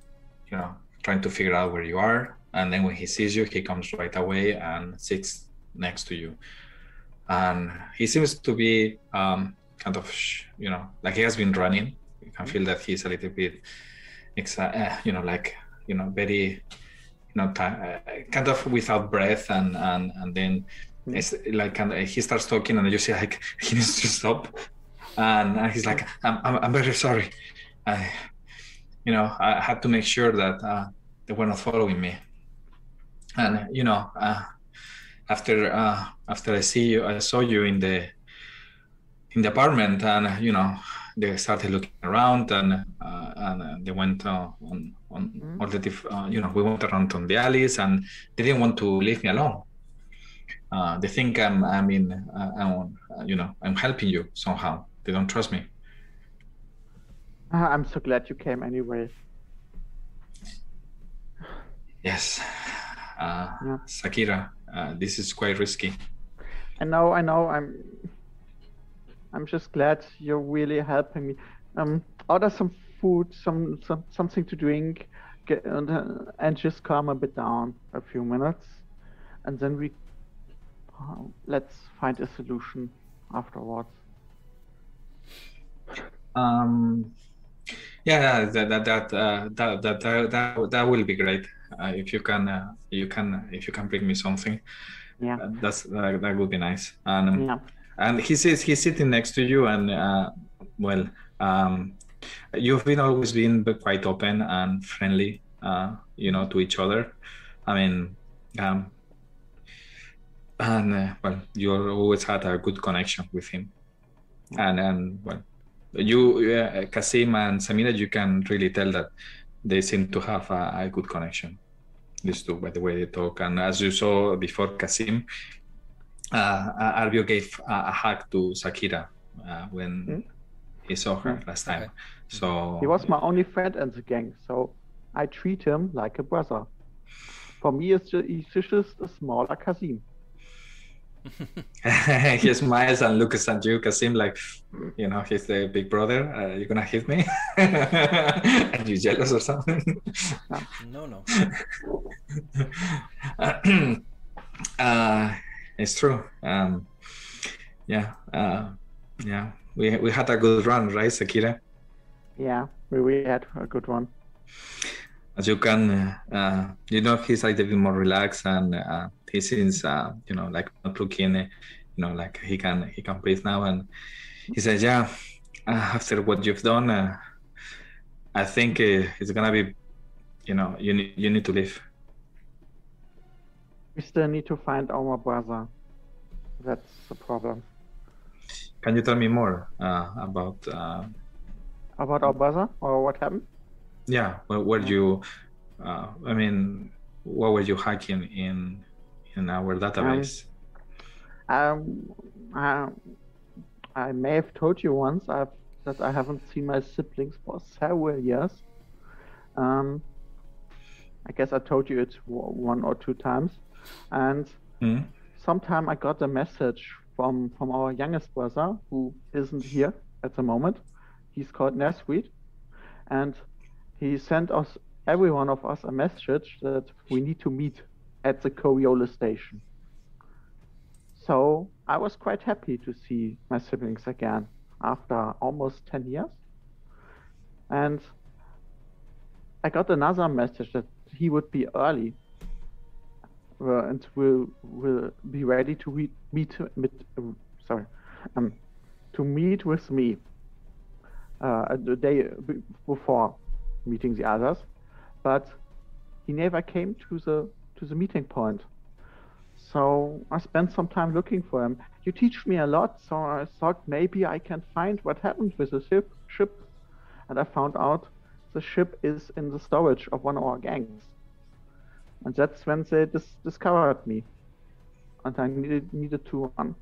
you know, trying to figure out where you are. And then when he sees you, he comes right away and sits next to you, and he seems to be um, kind of, you know, like he has been running. You can feel that he's a little bit, exa- uh, you know, like you know, very, you know, uh, kind of without breath, and and and then it's like kind of, he starts talking, and you see like he needs to stop, and, and he's like, I'm, I'm I'm very sorry, I, you know, I had to make sure that uh, they were not following me, and you know, uh, after uh, after I see you, I saw you in the in the apartment, and you know, they started looking around, and uh, and uh, they went uh, on on all the diff- uh, you know, we went around on the alleys, and they didn't want to leave me alone. Uh, they think I'm I'm in uh, I'm, you know I'm helping you somehow. They don't trust me. Ah, I'm so glad you came anyway. Yes, uh, Yeah. Sakira, uh, this is quite risky. I know, I know. I'm. I'm just glad you're really helping me. Um, order some food, some, some something to drink, get, and, uh, and just calm a bit down a few minutes, and then we uh, let's find a solution afterwards. Um, yeah, that that that uh, that, that that that that will be great. Uh, if you can, uh, you can, if you can bring me something, Yeah, uh, that's uh, that would be nice. And um, yeah. And he says he's sitting next to you, and uh, well, um, you've been always been quite open and friendly, uh, you know, to each other. I mean, um, and uh, well, you always had a good connection with him, and and well, you, uh, Kasim and Samira, you can really tell that they seem to have a, a good connection. These two, by the way they talk, and as you saw before, Kasim, uh, Arvio gave a, a hug to Sakira uh, when Hmm? he saw her Hmm. last time. Okay. So He was my only friend in the gang, so I treat him like a brother. For me, it's ju- he's just a smaller Kasim. he smiles and looks at you, Kasim, like, you know, he's the big brother. Uh, you're gonna hit me? Are you jealous or something? No, no. uh, it's true. Um, yeah, uh, yeah. We we had a good run, right, Sakira? Yeah, we, we had a good one. As you can, uh, you know, he's like a bit more relaxed and uh, he seems, uh, you know, like not looking, you know, like he can he can breathe now. And he says, "Yeah, uh, after what you've done, uh, I think uh, it's gonna be, you know, you need you need to leave." We still need to find our brother. That's the problem. Can you tell me more uh, about? Uh, About our brother or what happened? yeah, where, where you? Uh, I mean, what were you hacking in in our database? Um, I, I may have told you once I've, that I haven't seen my siblings for several years. Um, I guess I told you it one or two times, and Hmm? sometime I got a message from from our youngest brother who isn't here at the moment. He's called Nesweet, and he sent us every one of us a message that we need to meet at the Coriolis station. So I was quite happy to see my siblings again after almost 10 years. And I got another message that he would be early uh, and will will be ready to re- meet meet uh, sorry um, to meet with me uh, the day before meeting the others, but he never came to the to the meeting point. So I spent some time looking for him. You teach me a lot, so I thought maybe I can find what happened with the ship. Ship, and I found out the ship is in the storage of one of our gangs, and that's when they dis- discovered me, and I needed needed to run.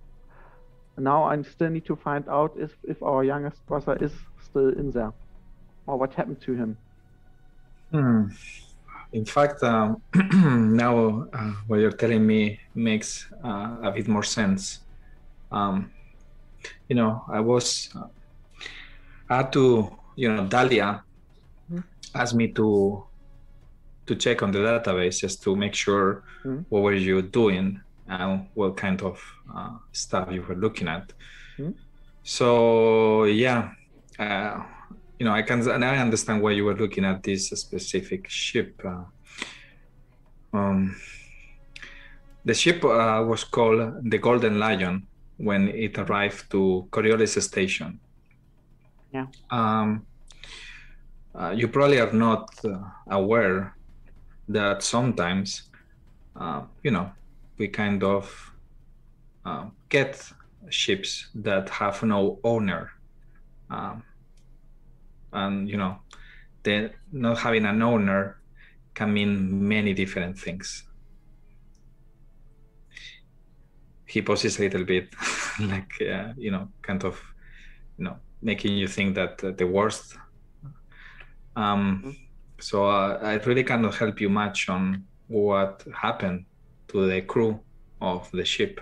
Now I still need to find out if if our youngest brother is still in there, or what happened to him. Hmm. In fact, um, now uh, what you're telling me makes uh, a bit more sense. Um, you know, I was, uh, I had to, you know, Dahlia Mhm. asked me to to check on the database just to make sure Mhm. what were you doing and what kind of uh, stuff you were looking at. Mhm. So yeah, uh, you know, I can and I understand why you were looking at this specific ship. Uh, um, the ship uh, was called the Golden Lion when it arrived to Coriolis Station. Yeah. Um, uh, you probably are not uh, aware that sometimes, uh, you know, we kind of uh, get ships that have no owner. Um, and you know the not having an owner can mean many different things he poses a little bit like uh, you know kind of you know making you think that uh, the worst um so uh, i really cannot help you much on what happened to the crew of the ship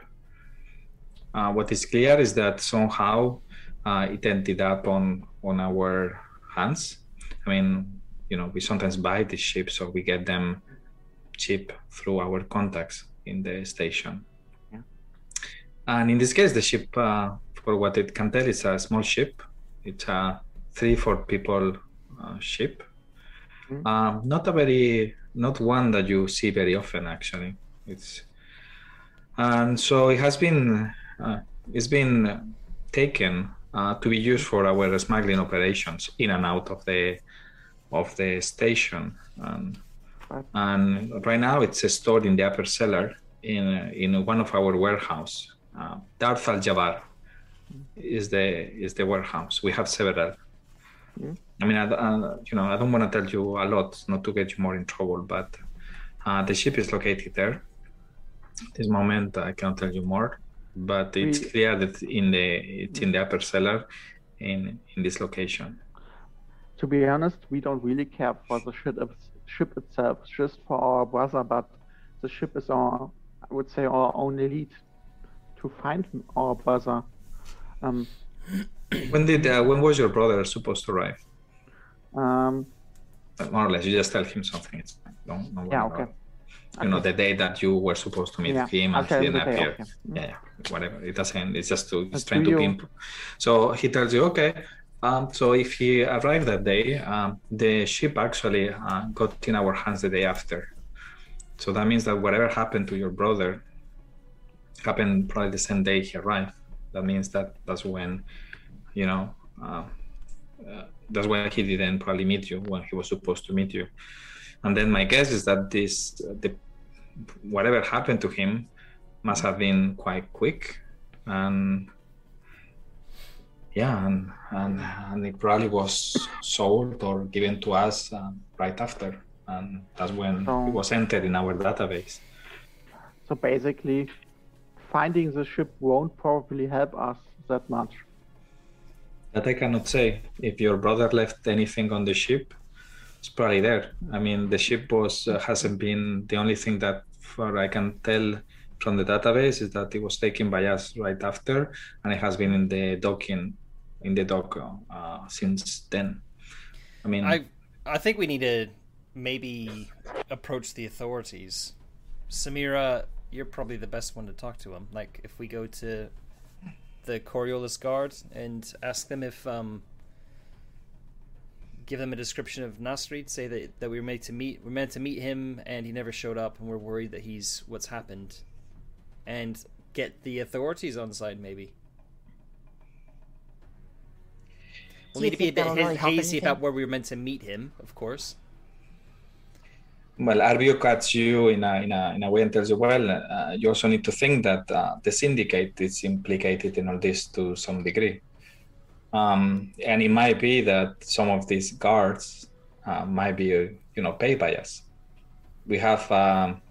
uh, what is clear is that somehow uh, it ended up on on our hands. I mean, you know, we sometimes buy these ships so we get them cheap through our contacts in the station. Yeah. And in this case, the ship, uh, for what it can tell, is a small ship. It's a three, four people uh, ship. Mm. Um, not a very, not one that you see very often, actually. It's and so it has been, uh, it's been taken uh, to be used for our smuggling operations in and out of the of the station. And, Right. and right now it's stored in the upper cellar in in one of our warehouse. Uh, Darth Al Jabbar is the is the warehouse. We have several. Mm. I mean, I, I- you know, I don't want to tell you a lot, not to get you more in trouble, but uh, the ship is located there. At this moment, I can't tell you more, but it's We- clear that in the it's in the upper cellar, in in this location. To be honest, we don't really care for the ship, ship itself, just for our brother, but the ship is our, I would say, our only lead to find our brother. Um, When did uh, when was your brother supposed to arrive? Um, More or less, you just tell him something. It's fine. Don't, don't Yeah, okay. You know, the day that you were supposed to meet Yeah, him and okay, he didn't appear. okay. Mm. Yeah, yeah, whatever. It doesn't. It's just to. It's trying to be. you- Imp- so he tells you, okay, Um, so if he arrived that day, um, the ship actually uh, got in our hands the day after. So that means that whatever happened to your brother happened probably the same day he arrived. That means that that's when, you know, uh, uh, that's when he didn't probably meet you when he was supposed to meet you. And then my guess is that this, the, whatever happened to him, must have been quite quick, and yeah, and and, and it probably was sold or given to us um, right after, and that's when So- it was entered in our database. So basically, finding the ship won't probably help us that much. That I cannot say. If your brother left anything on the ship, it's probably there. I mean, the ship was uh, hasn't been the only thing that, for I can tell from the database, is that it was taken by us right after, and it has been in the docking, in the dock uh, since then. I mean, I I think we need to maybe approach the authorities. Samira, you're probably the best one to talk to them. Like if we go to the Coriolis guard and ask them if um give them a description of Nasrid, say that, that we were made to meet we're meant to meet him and he never showed up and we're worried that he's what's happened. And get the authorities on side maybe. We'll need to be a bit really hazy about where we were meant to meet him, of course. Well, Arbio cuts you in a, in a, in a way and tells you, well, uh, you also need to think that uh, the syndicate is implicated in all this to some degree. Um, and it might be that some of these guards uh, might be, uh, you know, paid by us. We have, um,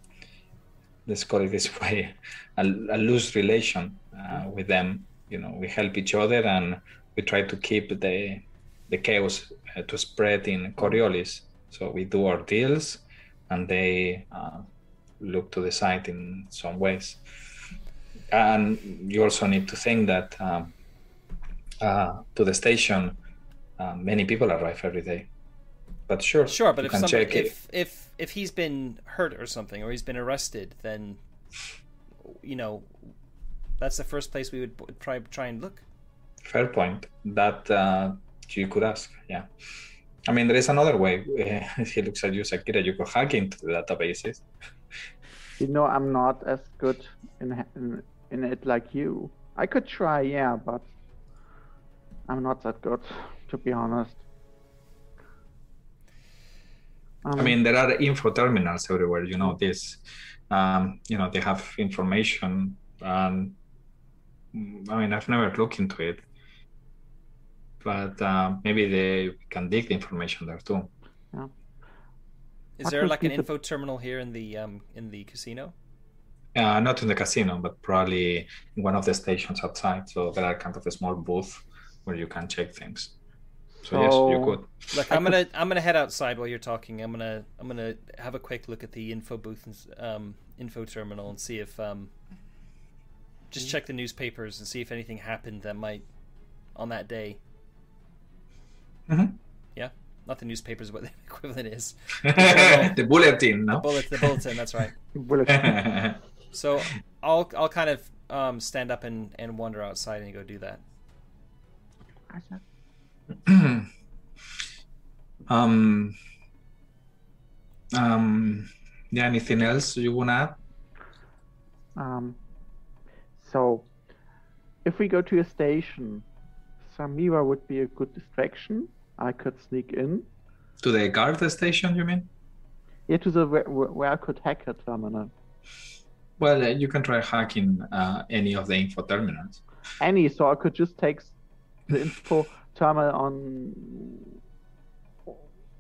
let's call it this way, a, a loose relation uh, with them. You know, we help each other and we try to keep the the chaos uh, to spread in Coriolis. So we do our deals and they uh, look to the site in some ways. And you also need to think that um, uh, to the station, uh, many people arrive every day. But sure, Sure, but if somebody, if if if he's been hurt or something, or he's been arrested, then you know that's the first place we would try try and look. Fair point. That uh, you could ask. Yeah. I mean, there is another way. Uh, he looks at you, Sakira. You could hack into the databases. You know, I'm not as good in in, in it like you. I could try, yeah, but I'm not that good, to be honest. Um, I mean, there are info terminals everywhere. You know this. Um, you know they have information, and I mean, I've never looked into it, but uh, maybe they can dig the information there too. Is What there like be an the- info terminal here in the um in the casino? Uh, not in the casino, but probably in one of the stations outside. So there are kind of a small booth where you can check things. So, yes, you could. Look, I'm gonna I'm gonna head outside while you're talking. I'm gonna I'm gonna have a quick look at the info booth and um info terminal and see if um just check the newspapers and see if anything happened that might on that day. Mhm. Yeah, not the newspapers, what the equivalent is. the bulletin, no? Bullet, the bulletin. That's right. bullet- So I'll I'll kind of um, stand up and, and wander outside and go do that. um, um, yeah, anything else you want to add? Um, so, if we go to a station, Samira would be a good distraction. I could sneak in. To the guard the station, you mean? Yeah, to the where, where I could hack a terminal. Well, uh, you can try hacking uh, any of the info terminals. Any, so I could just take the info terminal on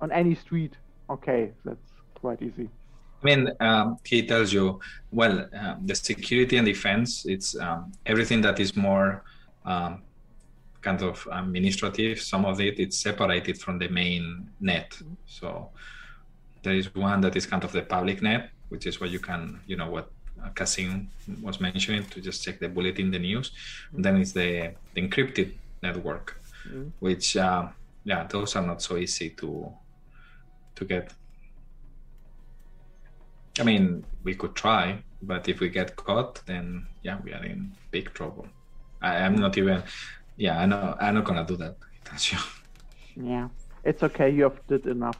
on any street. Okay, that's quite easy. I mean, um, he tells you, well, um, the security and defense, it's um, everything that is more um, kind of administrative. Some of it, it's separated from the main net. So there is one that is kind of the public net, which is what you can, you know, what Kasim was mentioning to just check the bulletin, the news. And then it's the, the encrypted network, Mhm. which, uh, yeah, those are not so easy to to get. I mean, we could try, but if we get caught, then yeah, we are in big trouble. I'm not even. Yeah, I know. I'm not gonna do that. you. Yeah, it's okay. You have did enough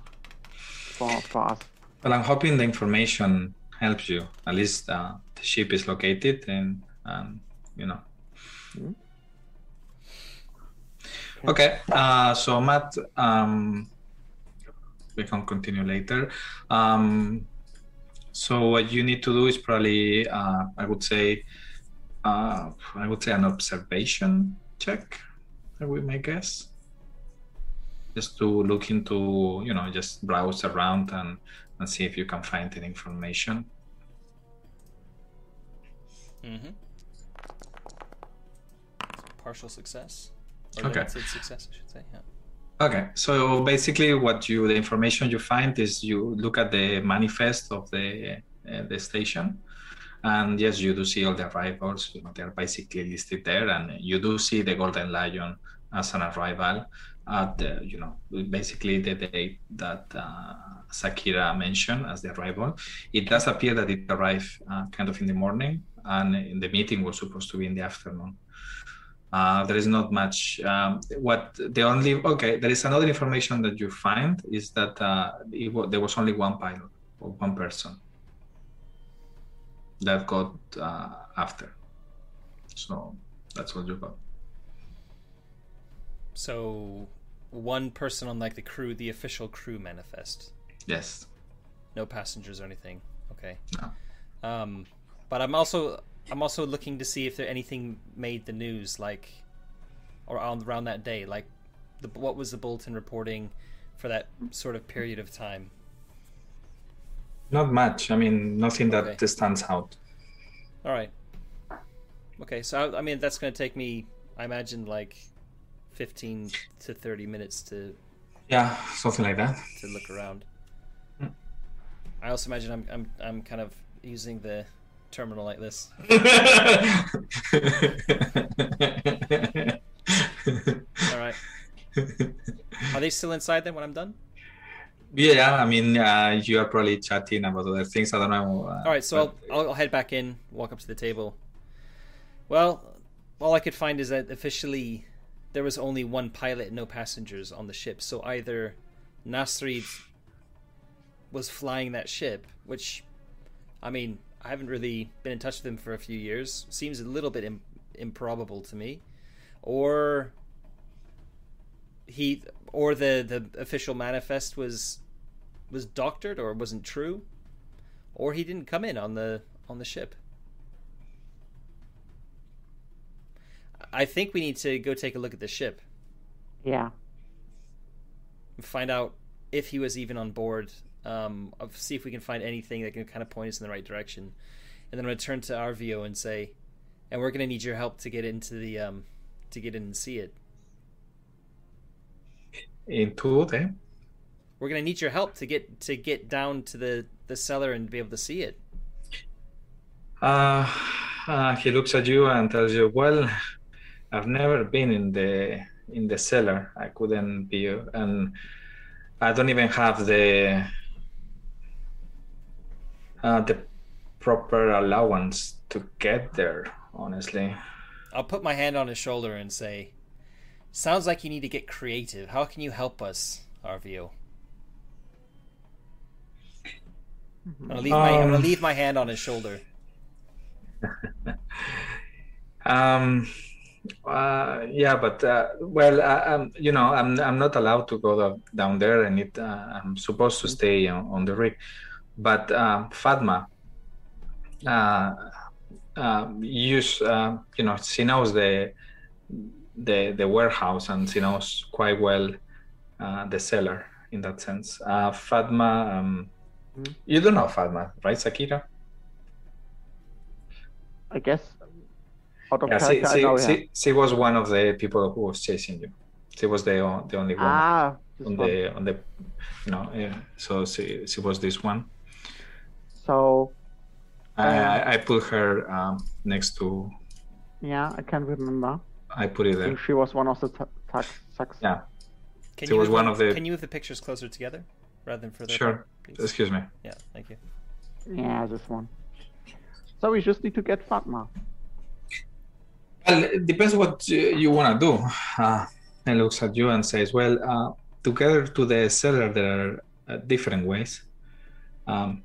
for for us. Well, I'm hoping the information helps you. At least uh, the ship is located, and um, you know. Mhm. Okay, uh, so Matt, um, we can continue later. Um, so what you need to do is probably, uh, I would say, uh, I would say an observation check. I would my guess. Just to look into, you know, just browse around and and see if you can find any information. Mm-hmm. Partial success. Or Okay. success, I should say. Yeah. Okay, so basically, what you the information you find is you look at the manifest of the uh, the station, and yes, you do see all the arrivals. You know, they're basically listed there, and you do see the Golden Lion as an arrival at the you know basically the date that uh, Sakira mentioned as the arrival. It does appear that it arrived uh, kind of in the morning, and in the meeting was supposed to be in the afternoon. Uh, there is not much. Um, what the only okay, there is another information that you find is that uh, there was only one pilot or one person that got uh, after. So that's what you got. So, one person on like the crew, the official crew manifest. Yes. No passengers or anything. Okay. No. Um, but I'm also I'm also looking to see if there anything made the news, like, or on around that day, like, the what was the bulletin reporting for that sort of period of time. Not much. I mean, nothing that stands out. All right. Okay, so I, I mean that's going to take me, I imagine, like, fifteen to thirty minutes to Yeah, something like that. to look around. Hmm. I also imagine I'm I'm I'm kind of using the terminal like this. All right. Are they still inside then when I'm done? Yeah, I mean, uh, you are probably chatting about other things. I don't know. Uh, All right, so but- I'll, I'll, head back in, walk up to the table. Well, all I could find is that officially there was only one pilot and no passengers on the ship. So either Nasrid was flying that ship, which, I mean, I haven't really been in touch with him for a few years. Seems a little bit Im- improbable to me, or he, or the the official manifest was was doctored or wasn't true or he didn't come in on the on the ship. I think we need to go take a look at the ship Yeah. find out if he was even on board. Um, see if we can find anything that can kind of point us in the right direction, and then return to Arvio and say, "And we're going to need your help to get into the um, to get in and see it. into the We're going to need your help to get to get down to the the cellar and be able to see it." Uh, uh, he looks at you and tells you, "Well, I've never been in the in the cellar. I couldn't be, and I don't even have the uh, the proper allowance to get there. Honestly, I'll put my hand on his shoulder and say, "Sounds like you need to get creative. How can you help us, Arvio?" I'm gonna leave my I'm gonna Um, leave my hand on his shoulder. um, uh, yeah, but uh, well, I, I'm you know I'm I'm not allowed to go do- down there, and it uh, I'm supposed to stay on, on the rig. But um, Fatma, uh, uh, use uh, you know she knows the the the warehouse and she knows quite well uh, the cellar in that sense. Uh, Fatma, um. You don't know Fatma, right, Sakira? I guess out of Yeah, she, character, I she, know her. she, she was one of the people who was chasing you. She was the the only one Ah, on one. the on the you know yeah. So she she was this one. So I Uh, I, I put her um, next to. yeah, I can't remember. I put it I there. think she was one of the ta- tax tax. Yeah, Can She you was move one of the- Can you move the pictures closer together rather than further? sure. apart, please? Excuse me. Yeah, thank you. Yeah, this one. So we just need to get Fatma. Well, it depends what uh, you want to do. Uh, and looks at you and says, "Well, uh, together to the cellar there are uh, different ways. Um,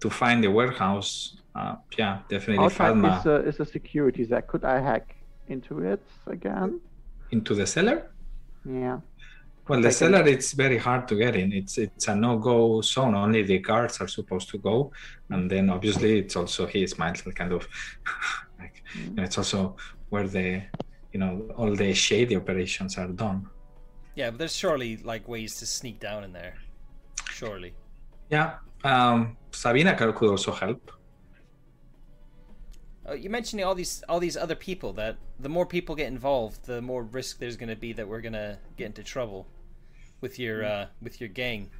to find the warehouse, uh, yeah, definitely Outside Fatma is a, is a security that could I hack into it again? into the cellar." Yeah. Well, the Like cellar it's very hard to get in. It's it's a no-go zone. Only the guards are supposed to go, and then obviously it's also he smiles kind of like you know, it's also where the you know all the shady operations are done. Yeah, but there's surely like ways to sneak down in there. Surely. Yeah, um, Sabina could could also help. Uh, you mentioning all these all these other people that the more people get involved, the more risk there's going to be that we're going to get into trouble with your uh, with your gang.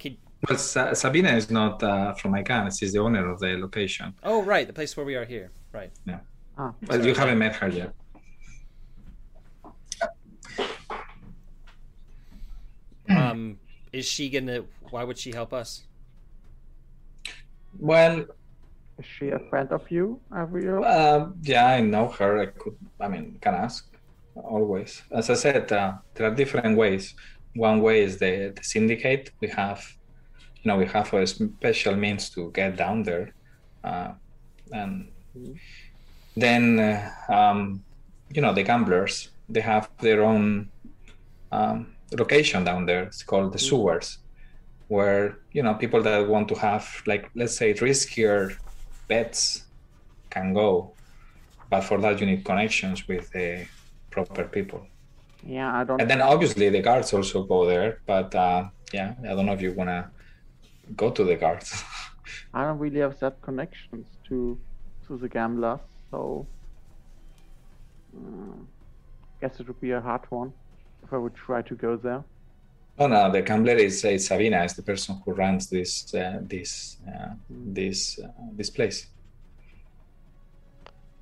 Could, Well, Sa- Sabina is not uh, from Icon. She's the owner of the location. oh, right, the place where we are here. Right. Yeah. Ah, But you haven't met her yet. Um, is she gonna? Why would she help us? Well, is she a friend of you, Arvio? Uh, yeah, I know her. I could, I mean, can ask always. As I said, uh, there are different ways. One way is the, the syndicate. We have, you know, we have a special means to get down there, uh, and then, uh, um, you know, the gamblers. They have their own um, location down there. It's called the sewers, where you know people that want to have, like, let's say, riskier bets can go but for that you need connections with the proper people yeah, I don't. and then obviously the guards also go there but uh, yeah i don't know if you want to go to the guards I don't really have that connections to to the gamblers, so uh, guess it would be a hard one if I would try to go there. oh no the gambler is, is sabina is the person who runs this uh, this uh, this uh, this place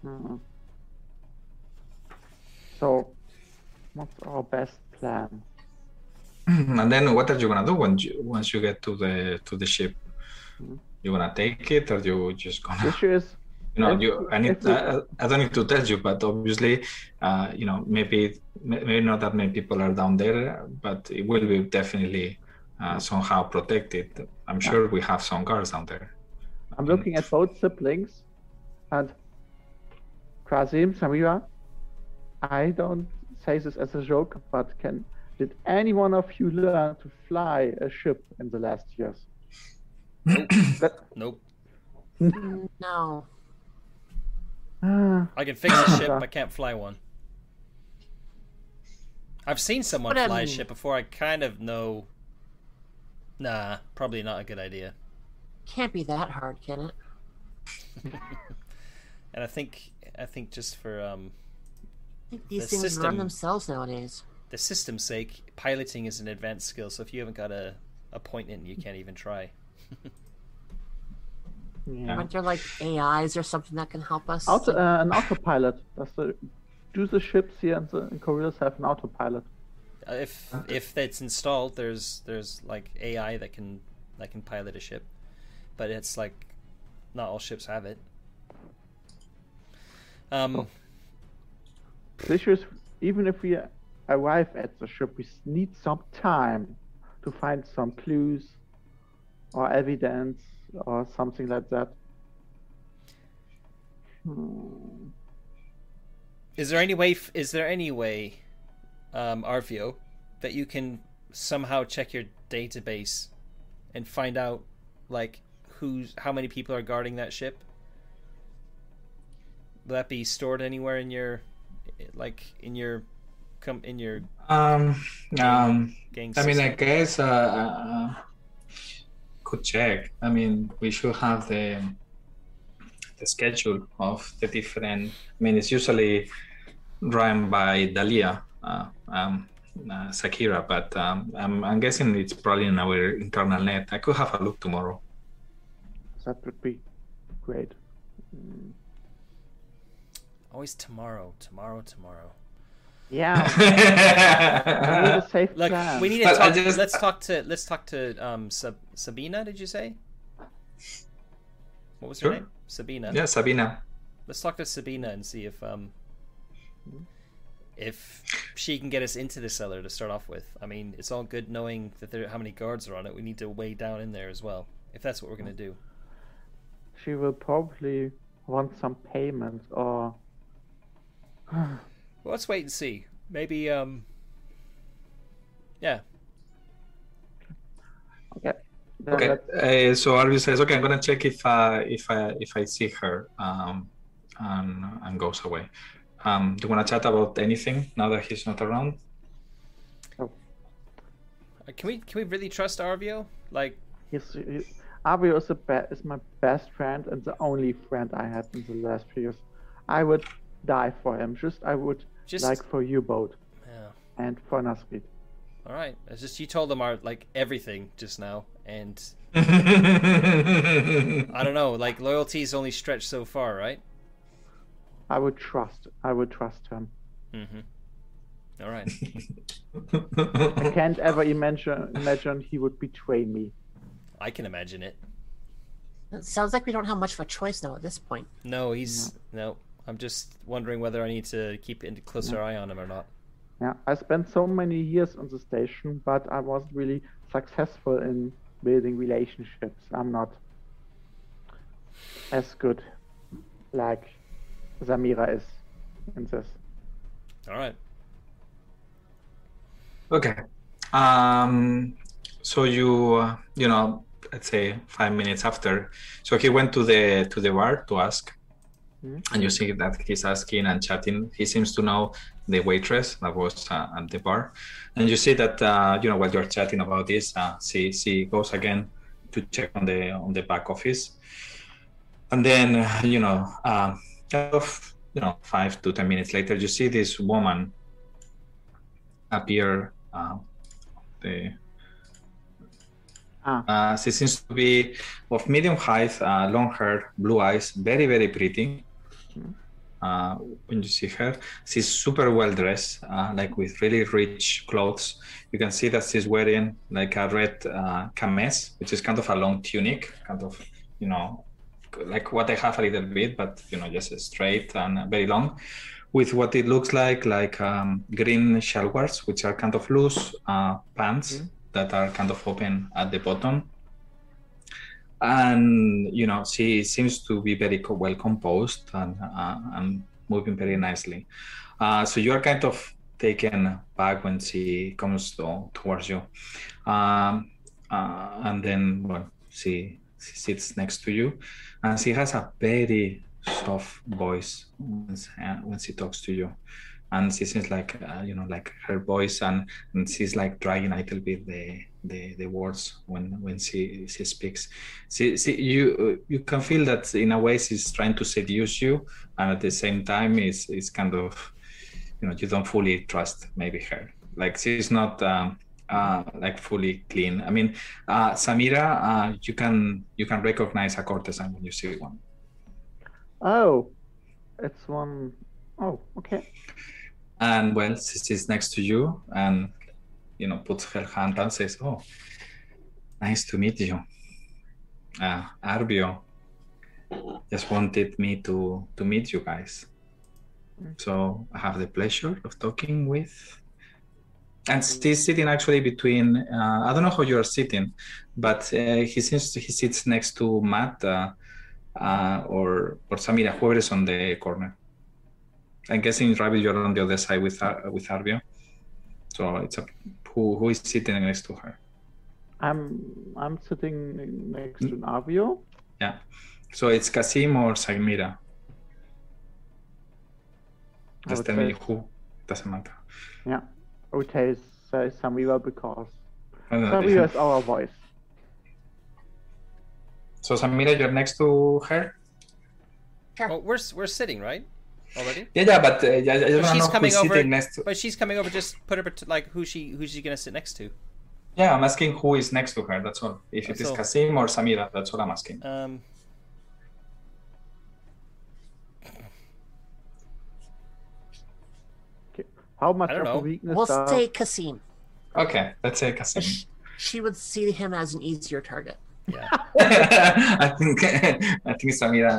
Uh, so, what's our best plan? and then what are you gonna do when you once you get to the to the ship? Mhm. you gonna take it or you just gonna The issue is, you know If- you i need we- I, I don't need to tell you but obviously uh, you know maybe maybe not that many people are down there but it will be definitely uh, somehow protected. I'm sure we have some guards down there. I'm looking at both siblings, and Kasim, Samira, I don't say this as a joke, but can did any one of you learn to fly a ship in the last years? that, Nope. No. I can fix a ship. I can't fly one. I've seen someone But, fly a um, ship before. I kind of know. Nah, probably not a good idea. Can't be that hard, can it? And I think I think just for um, I think these The things system- run themselves nowadays. the system's sake, piloting is an advanced skill. So if you haven't got a, a point in, you can't even try. yeah. Aren't there like AIs or something that can help us? Auto, uh, an autopilot. Does the, do the ships here in, the, in Coriolis have an autopilot? Uh, If if that's installed, there's there's like AI that can that can pilot a ship, but it's like not all ships have it. Um, Oh. The issue is, even if we arrive at the ship, we need some time to find some clues or evidence or something like that. Hmm. Is there any way? Is there any way, um, Arvio, that you can somehow check your database and find out, like, who's how many people are guarding that ship? Will that be stored anywhere in your, like, in your, come in your um, um, gang? i mean i guess uh, uh, could check i mean we should have the the schedule of the different i mean it's usually run by dalia uh, um, uh, sakira but um, I'm, I'm guessing it's probably in our internal net i could have a look tomorrow That would be great. Always tomorrow, tomorrow, tomorrow. Yeah, I need I a safe Look, plan. we need to talk. just- Let's talk to. Let's talk to um Sab- Sabina. Did you say? What was her Sure. name? Sabina. yeah sabina Let's talk to Sabina and see if um if she can get us into the cellar to start off with. I mean, it's all good knowing that there how many guards are on it. We need to weigh down in there as well, if that's what we're gonna do. She will probably want some payment or. Well, let's wait and see. Maybe, um, yeah. Okay. Okay, uh, so Arvio says, "Okay, I'm gonna check if uh, if I if I see her," um, and and goes away. Um, do you wanna chat about anything now that he's not around? Uh, Can we can we really trust Arvio? Like, He's, he, Arvio is, the be- is my best friend and the only friend I had in the last few years. I would die for him, just I would Just- like for you both yeah. and for Nasrid. All right. It's just you told them our like everything just now, and I I don't know. Like loyalty's only stretched so far, right? I would trust. I would trust him. Mm-hmm. All right. I can't ever imagine imagine he would betray me. I can imagine it. It sounds like we don't have much of a choice now at this point. No, he's no. I'm just wondering whether I need to keep a closer eye on him or not. Yeah, I spent so many years on the station, but I wasn't really successful in building relationships. I'm not as good like Samira is in this. All right. Okay. Um, so you, uh, you know, let's say five minutes after, so he went to the to the bar to ask, Mhm. and you see that he's asking and chatting. He seems to know the waitress that was uh, at the bar, and you see that uh, you know while you're chatting about this, uh, she she goes again to check on the on the back office, and then uh, you know, uh, kind of you know, five to ten minutes later, you see this woman appear uh, the Ah, uh, she seems to be of medium height, uh, long hair, blue eyes, very, very pretty. Uh, when you see her, she's super well dressed, uh, like with really rich clothes. You can see that she's wearing like a red uh, kameez, which is kind of a long tunic, kind of, you know, like what I have a little bit, but you know, just straight and very long, with what it looks like like um, green shalwars, which are kind of loose uh, pants that are kind of open at the bottom. And you know, she seems to be very co- well composed and uh, and moving very nicely. Uh, so you are kind of taken back when she comes to, towards you, um, uh, and then well, she she sits next to you, and she has a very soft voice when, uh, when she talks to you and she seems like uh, you know like her voice and, and she's like dragging a little bit the the, the words when when she she speaks. She, she you you can feel that in a way she's trying to seduce you and at the same time it's is kind of you know you don't fully trust maybe her. Like she's not um, uh, like fully clean. I mean uh, samira uh, you can you can recognize a courtesan when you see one. Oh, it's one oh okay. And well she sits next to you and you know puts her hand and says oh nice to meet you. Uh, arvio just wanted me to to meet you guys. So i have the pleasure of talking with and she's sitting actually between uh, i don't know how you are sitting but uh, he seems he sits next to matt uh, uh, or or samira whoever is on the corner I'm guessing Rabbit, you're on the other side with Ar- with Arvio. So it's a who who is sitting next to her. I'm I'm sitting next to Navio. Yeah. So it's Kasim or Samira. I Just would tell me say- who. Doesn't matter. Yeah. I would say say Samira because Uh, Samira is our voice. So Samira, you're next to her. Well, we're we're sitting right already. Yeah, yeah, but uh, I, I don't But know she's who's coming over. sitting next to. But she's coming over. Just put her like who she who's she gonna sit next to? Yeah, I'm asking who is next to her. That's all. If it That's is all. Kasim or Samira, that's all I'm asking. Um. How much I don't of know. a weakness We'll does- say Kasim. Okay, let's say Kasim. Sh- She would see him as an easier target. Yeah. I think I think Samira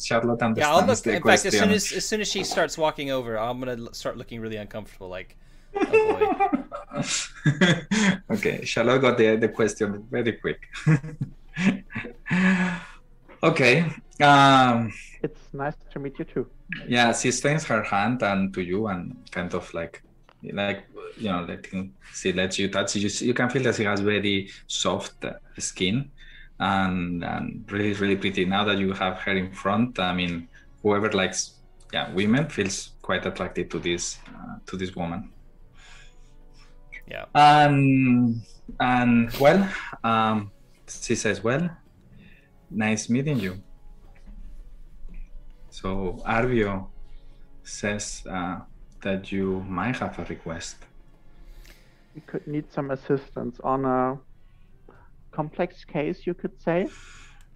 Charlotte understands Yeah, I'll look. the In fact, as soon as as soon as she starts walking over, I'm gonna start looking really uncomfortable. Like, oh boy. okay, Charlotte got the, the question very quick. okay. Um, It's nice to meet you too. yeah, she extends her hand and to you and kind of like like you know letting she lets you touch you you can feel that she has very soft uh, skin and and really really pretty. Now that you have her in front i mean whoever likes yeah women feels quite attracted to this uh, to this woman. Yeah. and and well um she says well nice meeting you. So arvio says uh, that you might have a request. We could need some assistance. On a complex case, you could say.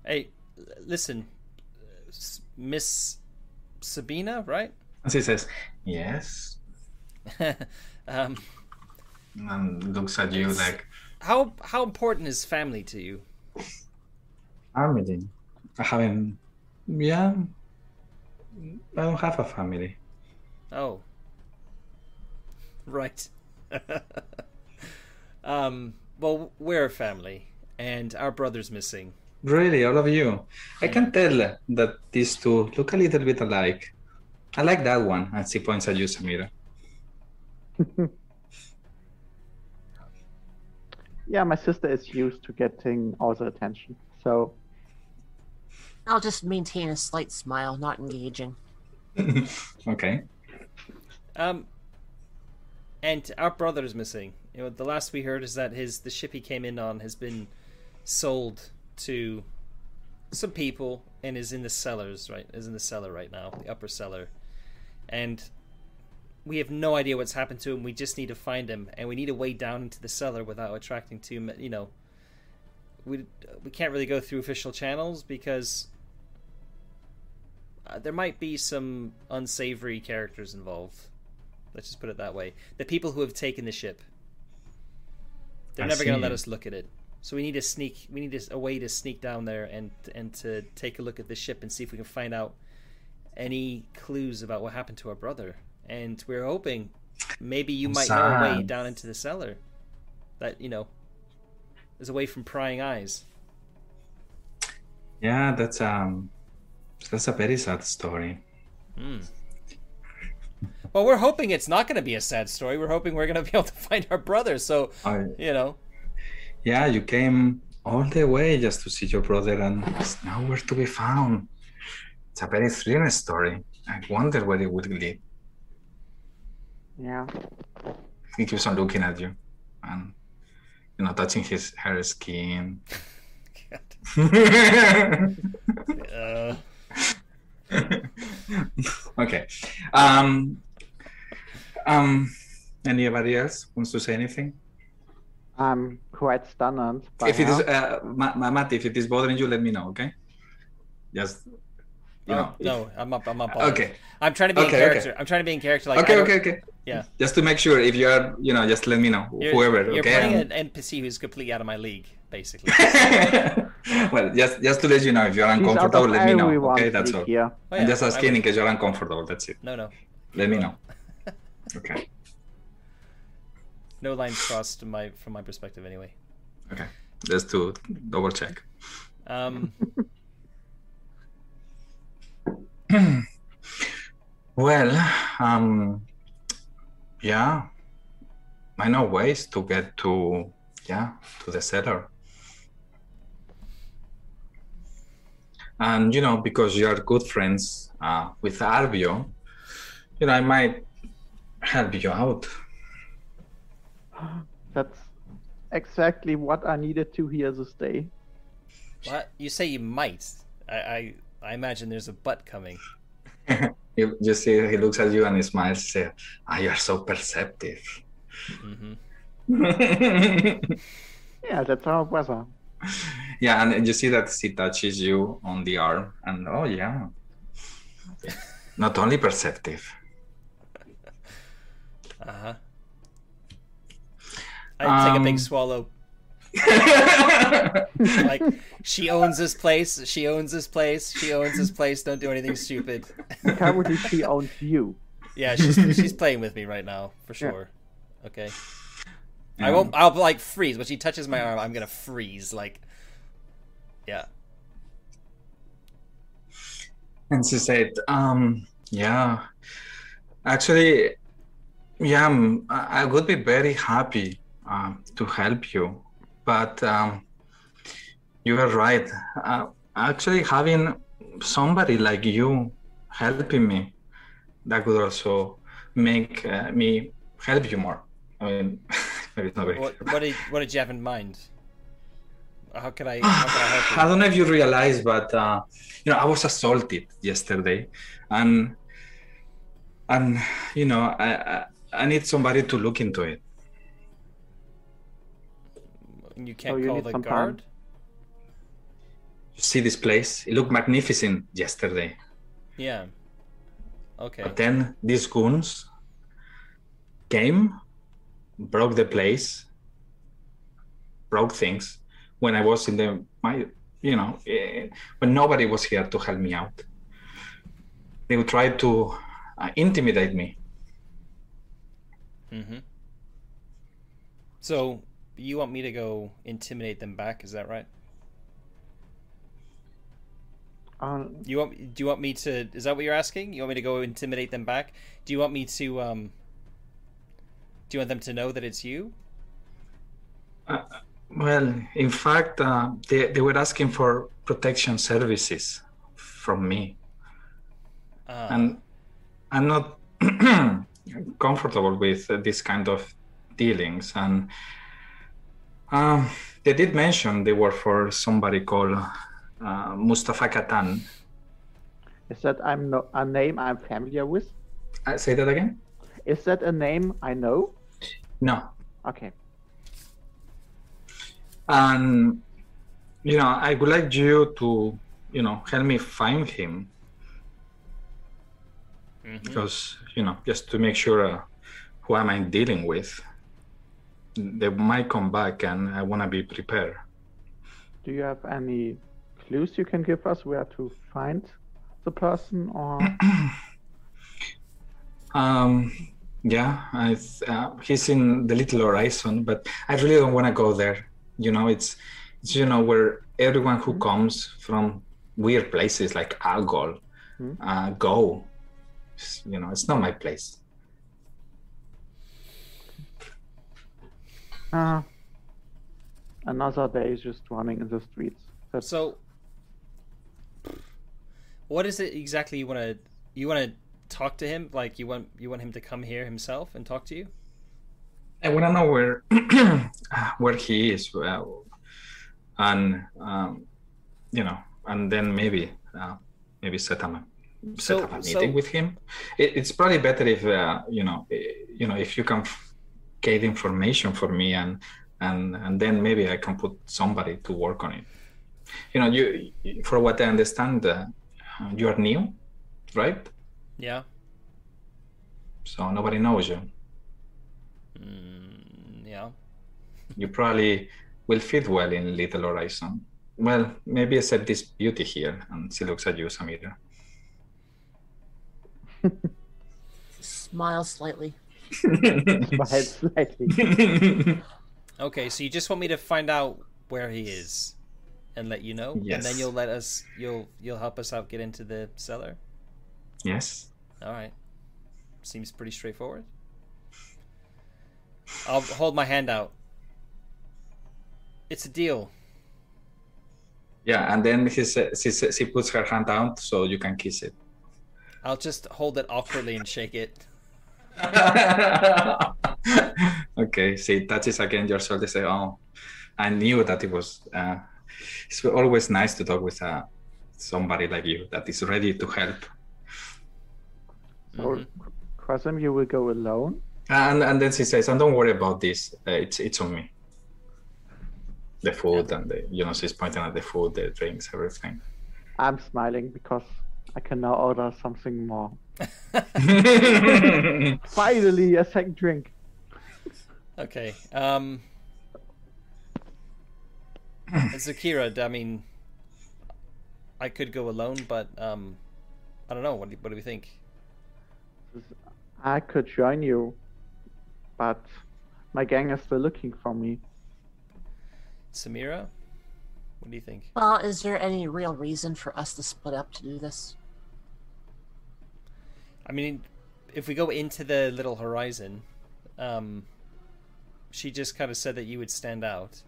Hey, listen, Miss Sabina, right? and she says yes um, and looks at you like how how important is family to you? family i haven't yeah i don't have a family Oh, right. um, well, we're a family, and our brother's missing. Really, all of you. I can tell that these two look a little bit alike. I like that one. And she points at you, Samira. Yeah, my sister is used to getting all the attention. So I'll just maintain a slight smile, not engaging. okay. Um, and our brother is missing. You know, the last we heard is that his the ship he came in on has been sold to some people and is in the cellars. Right, is in the cellar right now, the upper cellar, and we have no idea what's happened to him. We just need to find him, and we need a way down into the cellar without attracting too. You know, we we can't really go through official channels because uh, there might be some unsavory characters involved. Let's just put it that way. The people who have taken the ship. They're I never going to let us look at it. So we need to sneak. We need a, a way to sneak down there and and to take a look at the ship and see if we can find out any clues about what happened to our brother. And we're hoping maybe you might know a way down into the cellar that you know is away from prying eyes. Yeah, that's um that's a very sad story. Hmm. Well, we're hoping it's not going to be a sad story. We're hoping we're going to be able to find our brother. So I, you know, yeah, you came all the way just to see your brother and it's nowhere to be found. It's a very thrilling story. I wonder where it would lead. yeah, He keeps on looking at you and you know touching his hair skin. uh, okay. Um, um, anybody else wants to say anything? I'm quite stunned. By if it is, uh, Ma- Ma- Matt, if it is bothering you, let me know. Okay. Just you know. oh, no, I'm up. I'm up. Okay. I'm trying to be in Okay, okay. character. I'm trying to be in character. Like okay. Okay. Okay. Yeah. Just to make sure, if you are, you know, just let me know. You're, Whoever. You're okay. playing an NPC who's completely out of my league, basically. well, just just to let you know, if you're uncomfortable, let me know. Okay, that's league all. Here. Oh, I'm just asking in case you're uncomfortable. That's it. No, no, Let me know. Okay. No lines crossed from my from my perspective, anyway. Okay. Just to double check. Um, Well, um, yeah, I know ways to get to, yeah, to the cellar. And you know, because you are good friends uh, with Arvio, you know, I might help you out. That's exactly what I needed to hear this day. what you say you might? I I, I imagine there's a butt coming. you, you see, he looks at you and he smiles. Say, "Ah, you are so perceptive." hmm Yeah, that's how our brother. yeah, and you see that he touches you on the arm, and oh yeah, not only perceptive. Uh huh. I take a big Um, swallow. like she owns this place. She owns this place. She owns this place. Don't do anything stupid. Currently, she owns you. yeah, she's she's playing with me right now for sure. Okay. I won't. I'll like freeze when she touches my arm. I'm gonna freeze. Like, yeah. And she said, um, yeah, actually, yeah, I'm- I I would be very happy um, to help you, but um, you are right. Uh, actually, having somebody like you helping me, that could also make uh, me help you more. I mean, maybe it's not very What clear. what did what did you have in mind? How could I how I help you? I don't know if you realize, but uh, you know, I was assaulted yesterday, and and you know, I, I I need somebody to look into it. You can't you call need the some time? guard. You see this place? It looked magnificent yesterday, Yeah. Okay. but then these goons came, broke the place, broke things when I was in the my you know eh, when nobody was here to help me out. They would try to uh, intimidate me. Mm-hmm. So you want me to go intimidate them back? Is that right? Um, You want? Do you want me to? Is that what you're asking? You want me to go intimidate them back? Do you want me to? Um. Do you want them to know that it's you? Well, in fact, uh, they, they were asking for protection services from me. Uh, And I'm not comfortable with uh, this kind of dealings. And um, they did mention they were for somebody called uh, Mustafa Katan. is that I'm no, a name I'm familiar with? Uh, say that again? Is that a name I know? No. Okay. And, you know, I would like you to, you know, help me find him mhm. because you know just to make sure uh, who am i dealing with they might come back and i want to be prepared. Do you have any clues you can give us where to find the person or? Um yeah I, uh, he's in the little horizon but i really don't want to go there. You know it's it's you know where everyone who comes from weird places like algol Hmm. uh, go. You know it's not my place uh, another day is just running in the streets? That's So, what is it exactly you want to? You want to talk to him? Like you want you want him to come here himself and talk to you? I want to know where where he is, uh, and um, you know, and then maybe uh, maybe set up a set So- up a so- meeting with him. It, it's probably better if uh, you know you know if you can f- get information for me and and and then maybe I can put somebody to work on it. You know, you for what I understand, uh, you are new, right? Yeah. So nobody knows you. Mm, yeah. you probably will fit well in Little Horizon. Well, maybe except this beauty here, and she looks at you, Samira. Smile slightly. Smile slightly. Okay, so you just want me to find out where he is and let you know, and then you'll let us you'll you'll help us out get into the cellar. yes. All right. Seems pretty straightforward. I'll hold my hand out. It's a deal. Yeah, and then he sa- she, sa- she puts her hand out so you can kiss it. I'll just hold it awkwardly and shake it. okay, she touches again your shoulder. Say, "Oh, I knew that it was." Uh, it's always nice to talk with uh, somebody like you that is ready to help. so, Mhm. Kasim, you will go alone? And and then she says, "And don't worry about this. Uh, it's it's on me. The food and the you know she's pointing at the food, the drinks, everything." I'm smiling because I can now order something more. Finally, a second drink. Okay. Um And Zakira, I mean, I could go alone, but um, I don't know. What do, what do we think? I could join you, but my gang is still looking for me. Samira, what do you think? Well, is there any real reason for us to split up to do this? I mean, if we go into the little horizon, um, she just kind of said that you would stand out.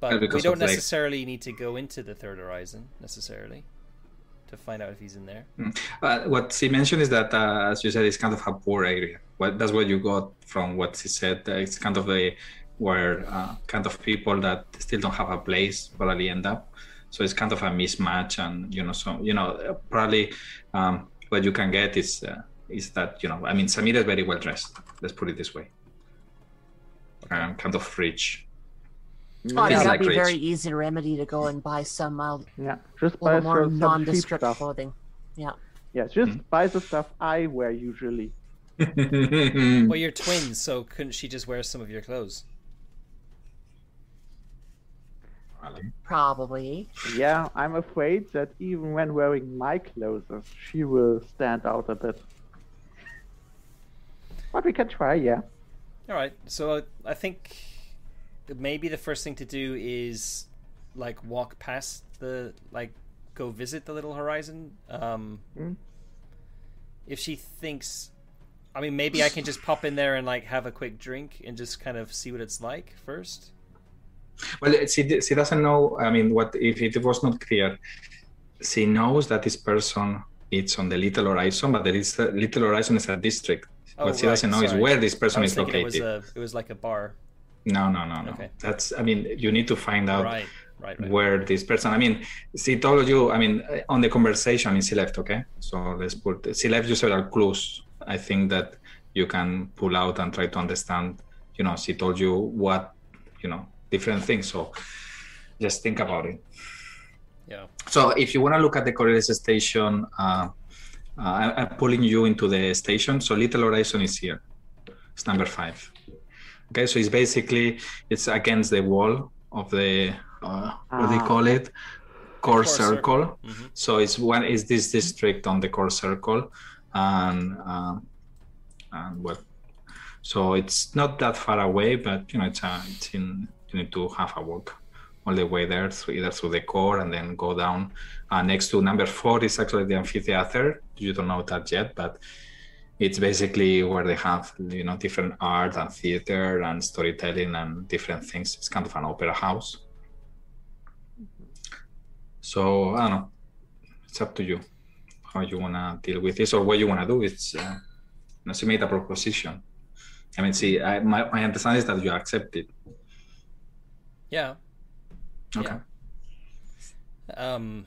But we don't like- necessarily need to go into the third horizon necessarily to find out if he's in there. But what she mentioned is that, uh, as you said, it's kind of a poor area. What that's what you got from what she said. Uh, It's kind of a where uh, kind of people that still don't have a place probably end up. So it's kind of a mismatch, and you know, so you know, uh, probably um, what you can get is uh, is that you know, I mean, Samira is very well dressed. Let's put it this way. Um, kind of rich. Oh, I mean, Yeah. that'd Like be rich. very easy to remedy to go and buy some uh, Yeah, just buy little more some, some nondescript stuff. clothing. Yeah. Yeah, just buy the stuff I wear usually. Well, you're twins, so couldn't she just wear some of your clothes? Probably. Yeah, I'm afraid that even when wearing my clothes, she will stand out a bit. But we can try, yeah. All right. So uh, I think maybe the first thing to do is like walk past the like go visit the little horizon. Um, Mm. If she thinks, I mean, maybe I can just pop in there and like have a quick drink and just kind of see what it's like first. Well, she she doesn't know. I mean, what if it was not clear? She knows that this person is on the Little Horizon, but the Little Horizon is a district. Oh, what she right, doesn't know is where this person is thinking it was located. a it was like a bar. No, no, no, no. Okay. That's. I mean, you need to find out Right. Right. Right. where this person. I mean, she told you. I mean, on the conversation, she left. Okay, so let's put. She left you several clues. I think that you can pull out and try to understand. You know, she told you what. You know, different things. So just think about it. Yeah. So if you want to look at the Coriolis station, uh, uh, I- I'm pulling you into the station. So Little Horizon is here. It's number five. Okay, so it's basically it's against the wall of the uh, what do they Ah. call it? Core, Core circle. circle. Mhm. So it's one is this district on the core circle, and um, and what? So it's not that far away, but you know it's a, it's in you need to have a walk all the way there, through, either through the core and then go down. Uh, next to number four is actually the amphitheater. You don't know that yet, but it's basically where they have you know different art and theater and storytelling and different things. It's kind of an opera house. So I don't know. It's up to you how you wanna deal with this or what you wanna do. It's uh, you know, she made a proposition. I mean, see, I, my my understanding is that you accept it. Yeah. Okay. Um.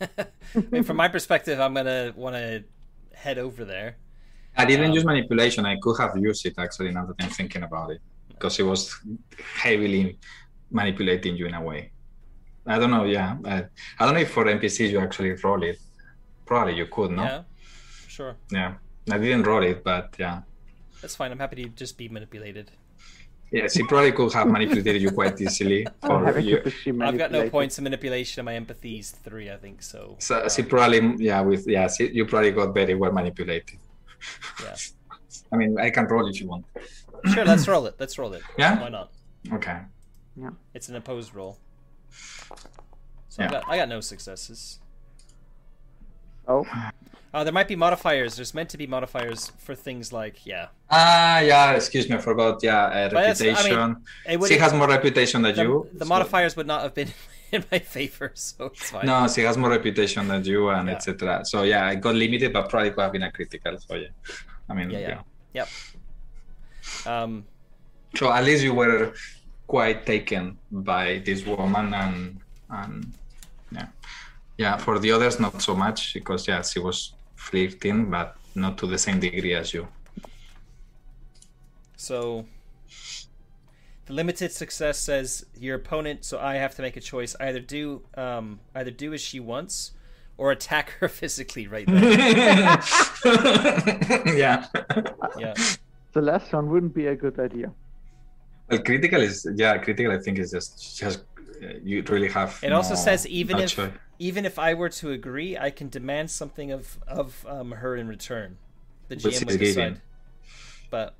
I mean, from my perspective, I'm gonna want to head over there. I didn't Um, use manipulation. I could have used it actually now that I'm thinking about it because it was heavily manipulating you in a way. I don't know. Yeah, I, I don't know if for NPCs you actually roll it. Probably you could, no? Yeah, sure, Yeah. I didn't roll it, but yeah. That's fine. I'm happy to just be manipulated. Yes, he probably could have manipulated you quite easily. I'm Or happy you, to see I've got no points in manipulation, and my empathy is three, I think. So, so she um, probably, yeah, with yeah, she, you probably got very well manipulated. yeah. I mean, I can roll if you want. Sure, let's roll it. Let's roll it. Yeah? Why not? Okay. Yeah. It's an opposed roll. So I got I got no successes. Oh, Uh, there might be modifiers. There's meant to be modifiers for things like yeah. Ah, yeah. Excuse me, I forgot. Yeah, uh, But that's- I mean, reputation. It would, she has more reputation than the, you. the so- modifiers would not have been in my favor, so it's fine. No, she has more reputation than you, and Yeah. etc. So yeah, I got limited, but probably could have been a critical. So yeah, I mean, Yeah, yeah. yeah. Yep. Um, So at least you were quite taken by this woman, and and yeah, yeah. For the others, not so much because yeah, she was flirting, but not to the same degree as you. so the limited success says your opponent. So I have to make a choice: either do um, either do as she wants, or attack her physically right there. yeah. yeah. the last one wouldn't be a good idea. Well, critical is yeah, critical. I think is just just you really have. It also says even if even if I were to agree, I can demand something of of um, her in return. The GM would decide. But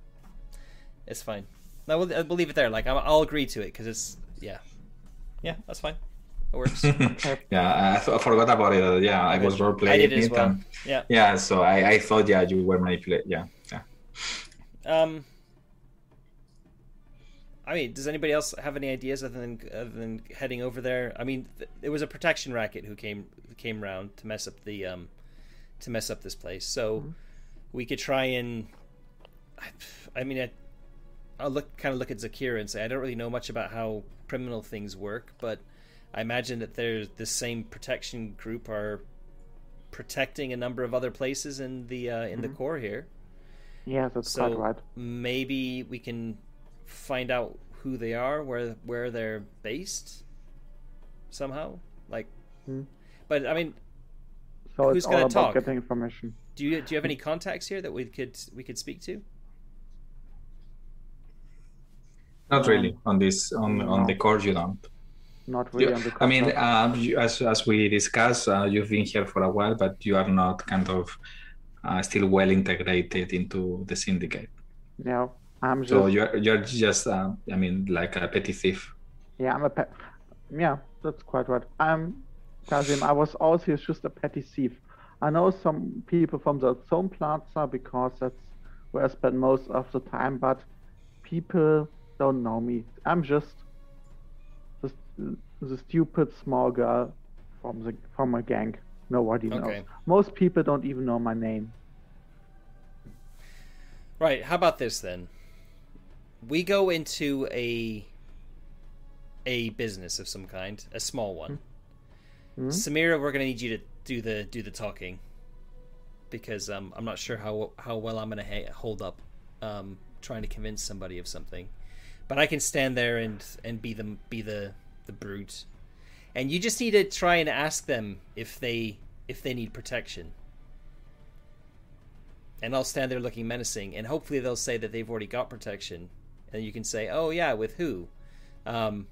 it's fine. No, we'll, we'll leave it there. Like I'll, I'll agree to it because it's yeah, yeah, that's fine. It works. yeah, I, th- I forgot about it. uh, Yeah, I was role I playing did as well. and- Yeah. yeah, so I, I thought yeah you were manipulating. Yeah, yeah. Um. I mean, does anybody else have any ideas other than other than heading over there? I mean, th- it was a protection racket who came came round to mess up the um to mess up this place. So we could try and. I, I mean, I, I'll look kind of look at Zakira and say I don't really know much about how criminal things work, but I imagine that there's the same protection group are protecting a number of other places in the uh, in the core here. Yeah, that's So quite right. maybe we can find out who they are, where where they're based, somehow. Like, Hmm. but I mean, So who's gonna about talk? getting information. do you do you have any contacts here that we could we could speak to? Not really on this on on no. the core. You don't. Not really You- on the I mean, concept. um, you, as as we discussed, uh, you've been here for a while, but you are not kind of uh, still well integrated into the syndicate. yeah, I'm just So you're you're just uh, I mean like a petty thief. yeah, I'm a pet. Yeah, that's quite right. I'm Kasim. I was also just a petty thief. I know some people from the Zone Plaza because that's where I spend most of the time, but people don't know me. I'm just the, the stupid small girl from the from a gang. Nobody knows. Okay. Most people don't even know my name. Right. How about this then? We go into a a business of some kind, a small one. Hmm? Samira, we're gonna need you to do the do the talking because um, I'm not sure how how well I'm gonna ha- hold up um, trying to convince somebody of something. But I can stand there and and be the be the the brute, and you just need to try and ask them if they if they need protection. And I'll stand there looking menacing, and hopefully they'll say that they've already got protection, and you can say, "Oh yeah, with who? Um,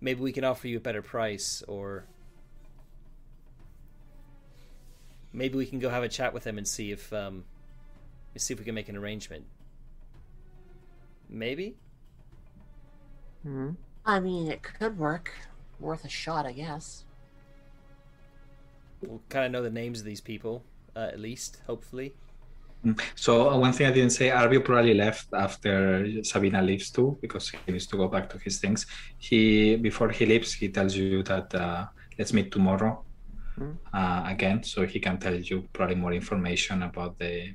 maybe we can offer you a better price, or maybe we can go have a chat with them and see if um, see if we can make an arrangement. Maybe. Hmm? I mean, it could work. Worth a shot, I guess. We'll kind of know the names of these people, uh, at least, hopefully. So uh, one thing I didn't say, Arvio probably left after Sabina leaves too, because he needs to go back to his things. He before he leaves, he tells you that uh, let's meet tomorrow Mm. uh, again, so he can tell you probably more information about the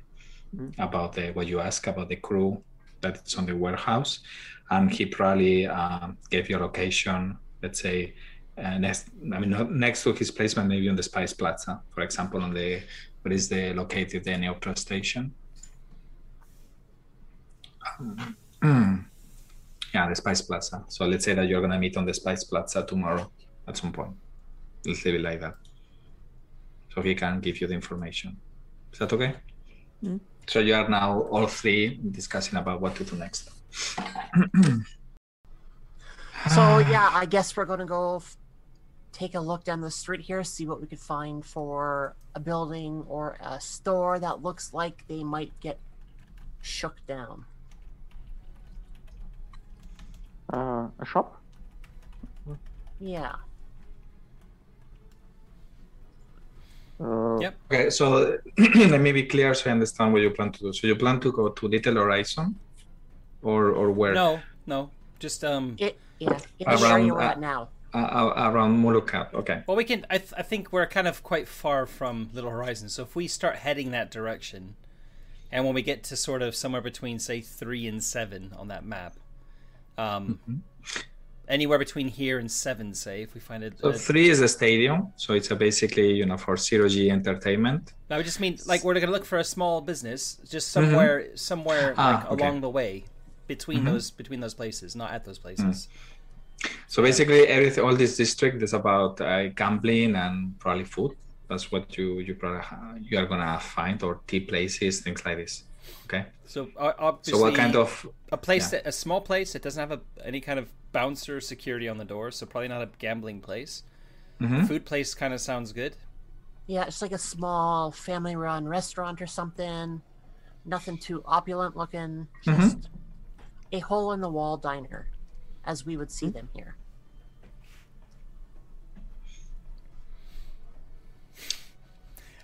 Mm. about the what you ask about the crew that it's on the warehouse, and he probably um, gave you a location. Let's say uh, next, I mean next to his placement, maybe on the Spice Plaza, for example, on the where is the located the Neopra station. yeah, the Spice Plaza. So let's say that you're gonna meet on the Spice Plaza tomorrow at some point. Let's leave it like that. So he can give you the information. Is that okay? Mm. So you are now all three discussing about what to do next. So yeah, I guess we're gonna go take a look down the street here, see what we could find for a building or a store that looks like they might get shook down. Uh, a shop? Yeah. Uh, Yep. Okay, so let me be clear so I understand what you plan to do. So you plan to go to Little Horizon, or or where? No, no, just um. It yeah. In the Around, area we're uh, at now. Uh, uh, around Mulukhad. Okay. Well, we can. I, th- I think we're kind of quite far from Little Horizon, so if we start heading that direction, and when we get to sort of somewhere between say three and seven on that map, um, anywhere between here and seven, say if we find it. So three is a stadium. So it's a basically you know for zero G entertainment. I would just mean like we're gonna look for a small business, just somewhere, somewhere Ah, like okay. Mm-hmm. along the way, between those between those places, not at those places. So basically everything, all this district is about uh, gambling and probably food, that's what you you probably ha- you are gonna find or tea places, things like this. Okay. So uh, obviously, So what kind of a place yeah. that a small place that doesn't have a, any kind of bouncer security on the door, so probably not a gambling place. Mhm. Food place kind of sounds good. Yeah, it's like a small family-run restaurant or something. Nothing too opulent looking. Mhm. Just a hole-in-the-wall diner, as we would see them here.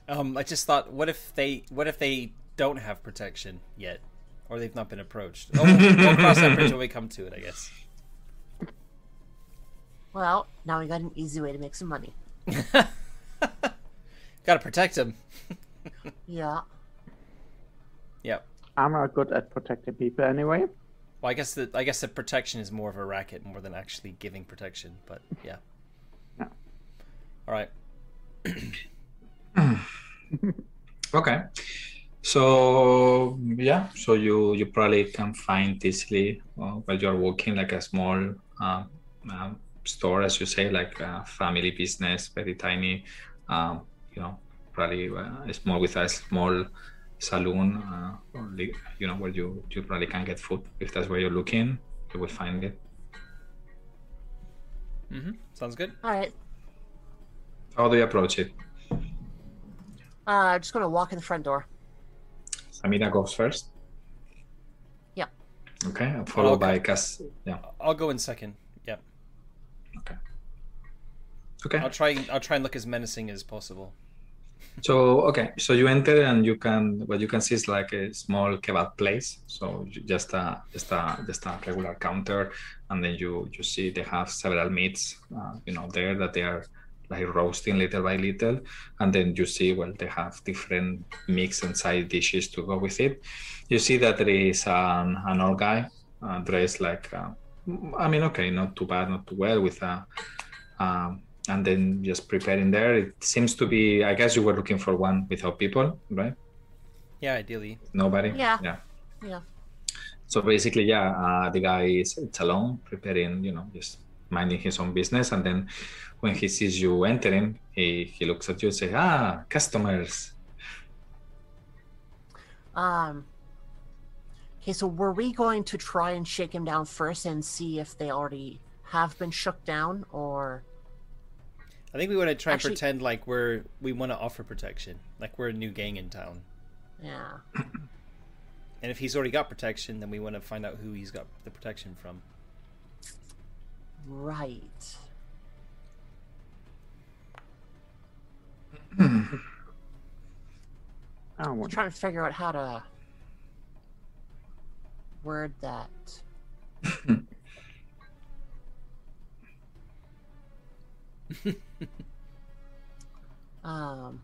Um, I just thought, what if they what if they don't have protection yet, or they've not been approached? Oh, we'll, we'll cross that bridge when we come to it, I guess. Well, now we got an easy way to make some money. Got to protect them. Yeah. Yep. I'm not good at protecting people anyway. Well, I guess the I guess the protection is more of a racket more than actually giving protection. But yeah. Yeah. All right. Okay. So yeah, so you you probably can find easily uh, while you're walking like a small uh, uh, store, as you say, like a family business, very tiny. Um, you know, probably uh, small with a small saloon, uh, or li- you know, where you you probably can get food if that's where you're looking. You will find it. Mm-hmm. Sounds good. All right. How do you approach it? Uh, I'm just gonna walk in the front door. Samira goes first. Yeah. Okay, followed Okay. by Cass. Yeah. I'll go in second. Yep. Okay. Okay. I'll try. I'll try and look as menacing as possible. So okay, so you enter and you can what you can see is like a small kebab place. So just a just a just a regular counter, and then you you see they have several meats, uh, you know, there that they are like roasting little by little, and then you see well they have different mix and side dishes to go with it. You see that there is an an old guy uh, dressed like, uh, I mean, okay, not too bad, not too well, with a. Um, and then just preparing there. It seems to be. I guess you were looking for one without people, right? Yeah, ideally. Nobody. Yeah. Yeah. Yeah. So basically, yeah, uh, the guy is it's alone, preparing, you know, just minding his own business, and then when he sees you entering, he he looks at you and say, "Ah, customers." Um. Okay, so were we going to try and shake him down first and see if they already have been shook down, or I think we want to try Actually- and pretend like we're we want to offer protection, like we're a new gang in town. yeah? And if he's already got protection, then we want to find out who he's got the protection from. Right. I I'm want trying to figure out how to word that. um.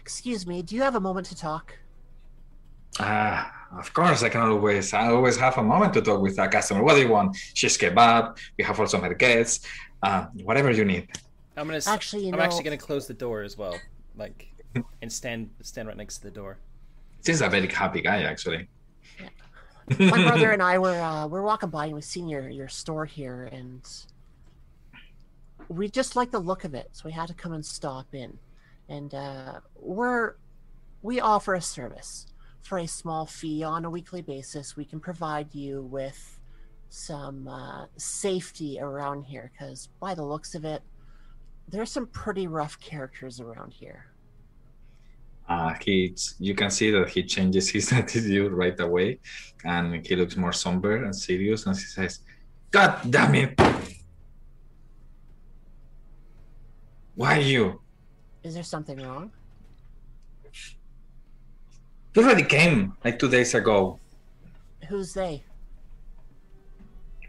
Excuse me. Do you have a moment to talk? Ah, of course, I can always. I always have a moment to talk with a customer. What do you want? Shish kebab. We have also merguez. Uh, whatever you need. I'm gonna. Actually, you I'm know- actually gonna close the door as well, like, and stand stand right next to the door. He's a very happy guy, actually. My brother and I were uh, we're walking by and we seen your your store here, and we just like the look of it, so we had to come and stop in. And uh, we're we offer a service for a small fee on a weekly basis. We can provide you with some uh, safety around here, because by the looks of it, there's some pretty rough characters around here. Uh, he, you can see that he changes his attitude right away, and he looks more somber and serious, and he says, "God damn it! Why you? Is there something wrong? You already came like two days ago. Who's they?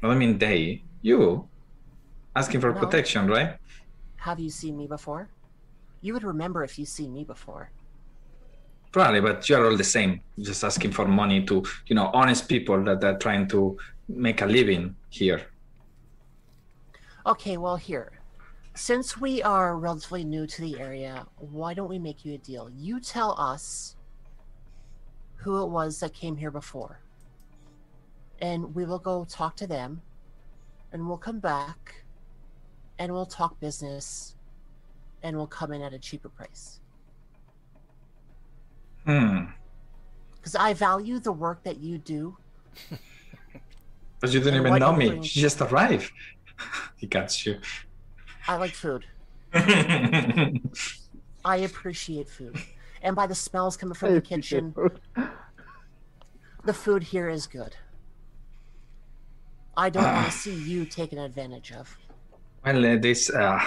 Well, I mean, they, you, asking for No. protection, right? Have you seen me before? You would remember if you've seen me before. Probably, but you're all the same. Just asking for money to, you know, honest people that are trying to make a living here. Okay, well, here. Since we are relatively new to the area, why don't we make you a deal? You tell us who it was that came here before. And we will go talk to them. And we'll come back. And we'll talk business. and we'll come in at a cheaper price. Hmm. Because I value the work that you do. But you didn't even know me. You just arrived. he got you. I like food. I appreciate food. And by the smells coming from the kitchen, the food here is good. I don't want to see you taken advantage of. Well, uh, this uh,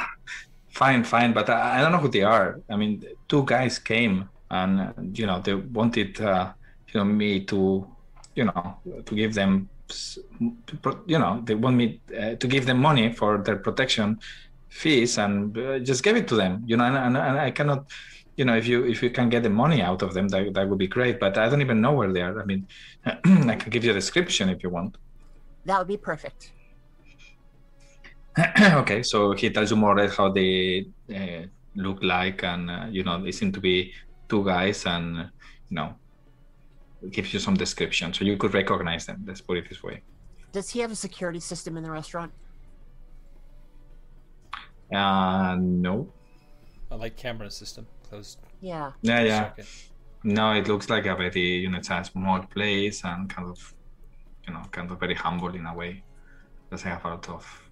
fine, fine, but I, I don't know who they are. I mean, two guys came and uh, you know they wanted uh, you know me to you know to give them s- to pro- you know they want me uh, to give them money for their protection fees and uh, just give it to them. You know, and, and, and I cannot. You know, if you if you can get the money out of them, that, that would be great. But I don't even know where they are. I mean, I can give you a description if you want. That would be perfect. okay, so he tells you more or less how they uh, look like, and uh, you know they seem to be two guys, and uh, you know gives you some description, so you could recognize them. Let's put it this way. Does he have a security system in the restaurant? Uh, no, A light camera system closed. Yeah. yeah, yeah, circuit. no. It looks like a very you know it's a small place and kind of you know kind of very humble in a way. Doesn't have a lot of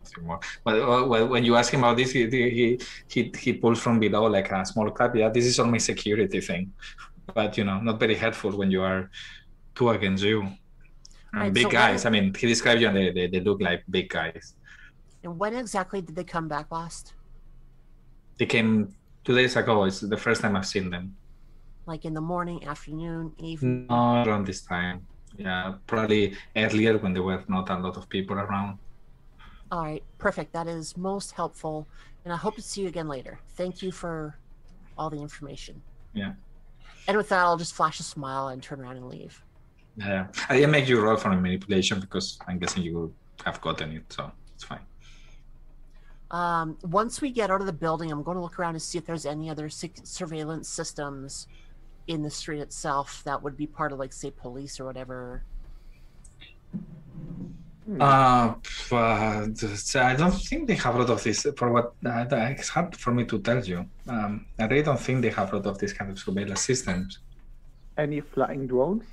nothing more. But uh, well, when you ask him about this, he he he he pulls from below like a small clap. Yeah, this is all my security thing. But you know, not very helpful when you are two against you. And Right, big so guys. I mean, he described you, and they, they, they look like big guys. And when exactly did they come back last? They came two days ago. It's the first time I've seen them. Like in the morning, afternoon, evening? Not around this time. Yeah, probably earlier when there were not a lot of people around. All right, perfect. That is most helpful. And I hope to see you again later. Thank you for all the information. Yeah. And with that, I'll just flash a smile and turn around and leave. Yeah, I didn't make you roll for manipulation because I'm guessing you have gotten it, so it's fine. Um, once we get out of the building, I'm going to look around and see if there's any other sec- surveillance systems in the street itself that would be part of, like, say, police or whatever. Uh, but I don't think they have a lot of this. For what uh, it's hard for me to tell you. Um, I really don't think they have a lot of this kind of surveillance systems. Any flying drones?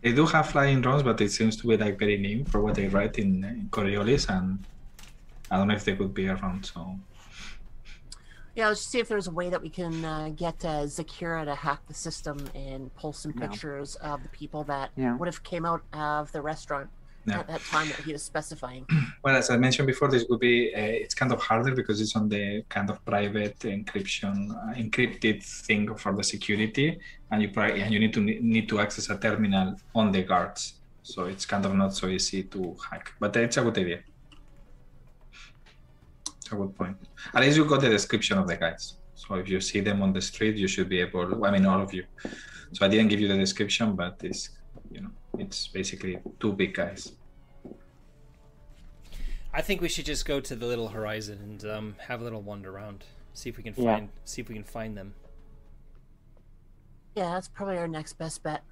They do have flying drones, but it seems to be like very new for what they write in, in Coriolis, and I don't know if they would be around. So Yeah, let's see if there's a way that we can uh, get uh, Zakira to hack the system and pull some Yeah. pictures of the people that Yeah. would have came out of the restaurant Yeah. at that time that he was specifying. Well, as I mentioned before, this would be uh, it's kind of harder because it's on the kind of private encryption, uh, encrypted thing for the security, and you probably and you need to need to access a terminal on the guards, so it's kind of not so easy to hack. But it's a good idea. It's a good point. At least you got the description of the guys. So if you see them on the street, you should be able. I mean, all of you. So I didn't give you the description, but it's you know it's basically two big guys. I think we should just go to the little horizon and um, have a little wander around. See if we can Yeah. find see if we can find them. Yeah, that's probably our next best bet.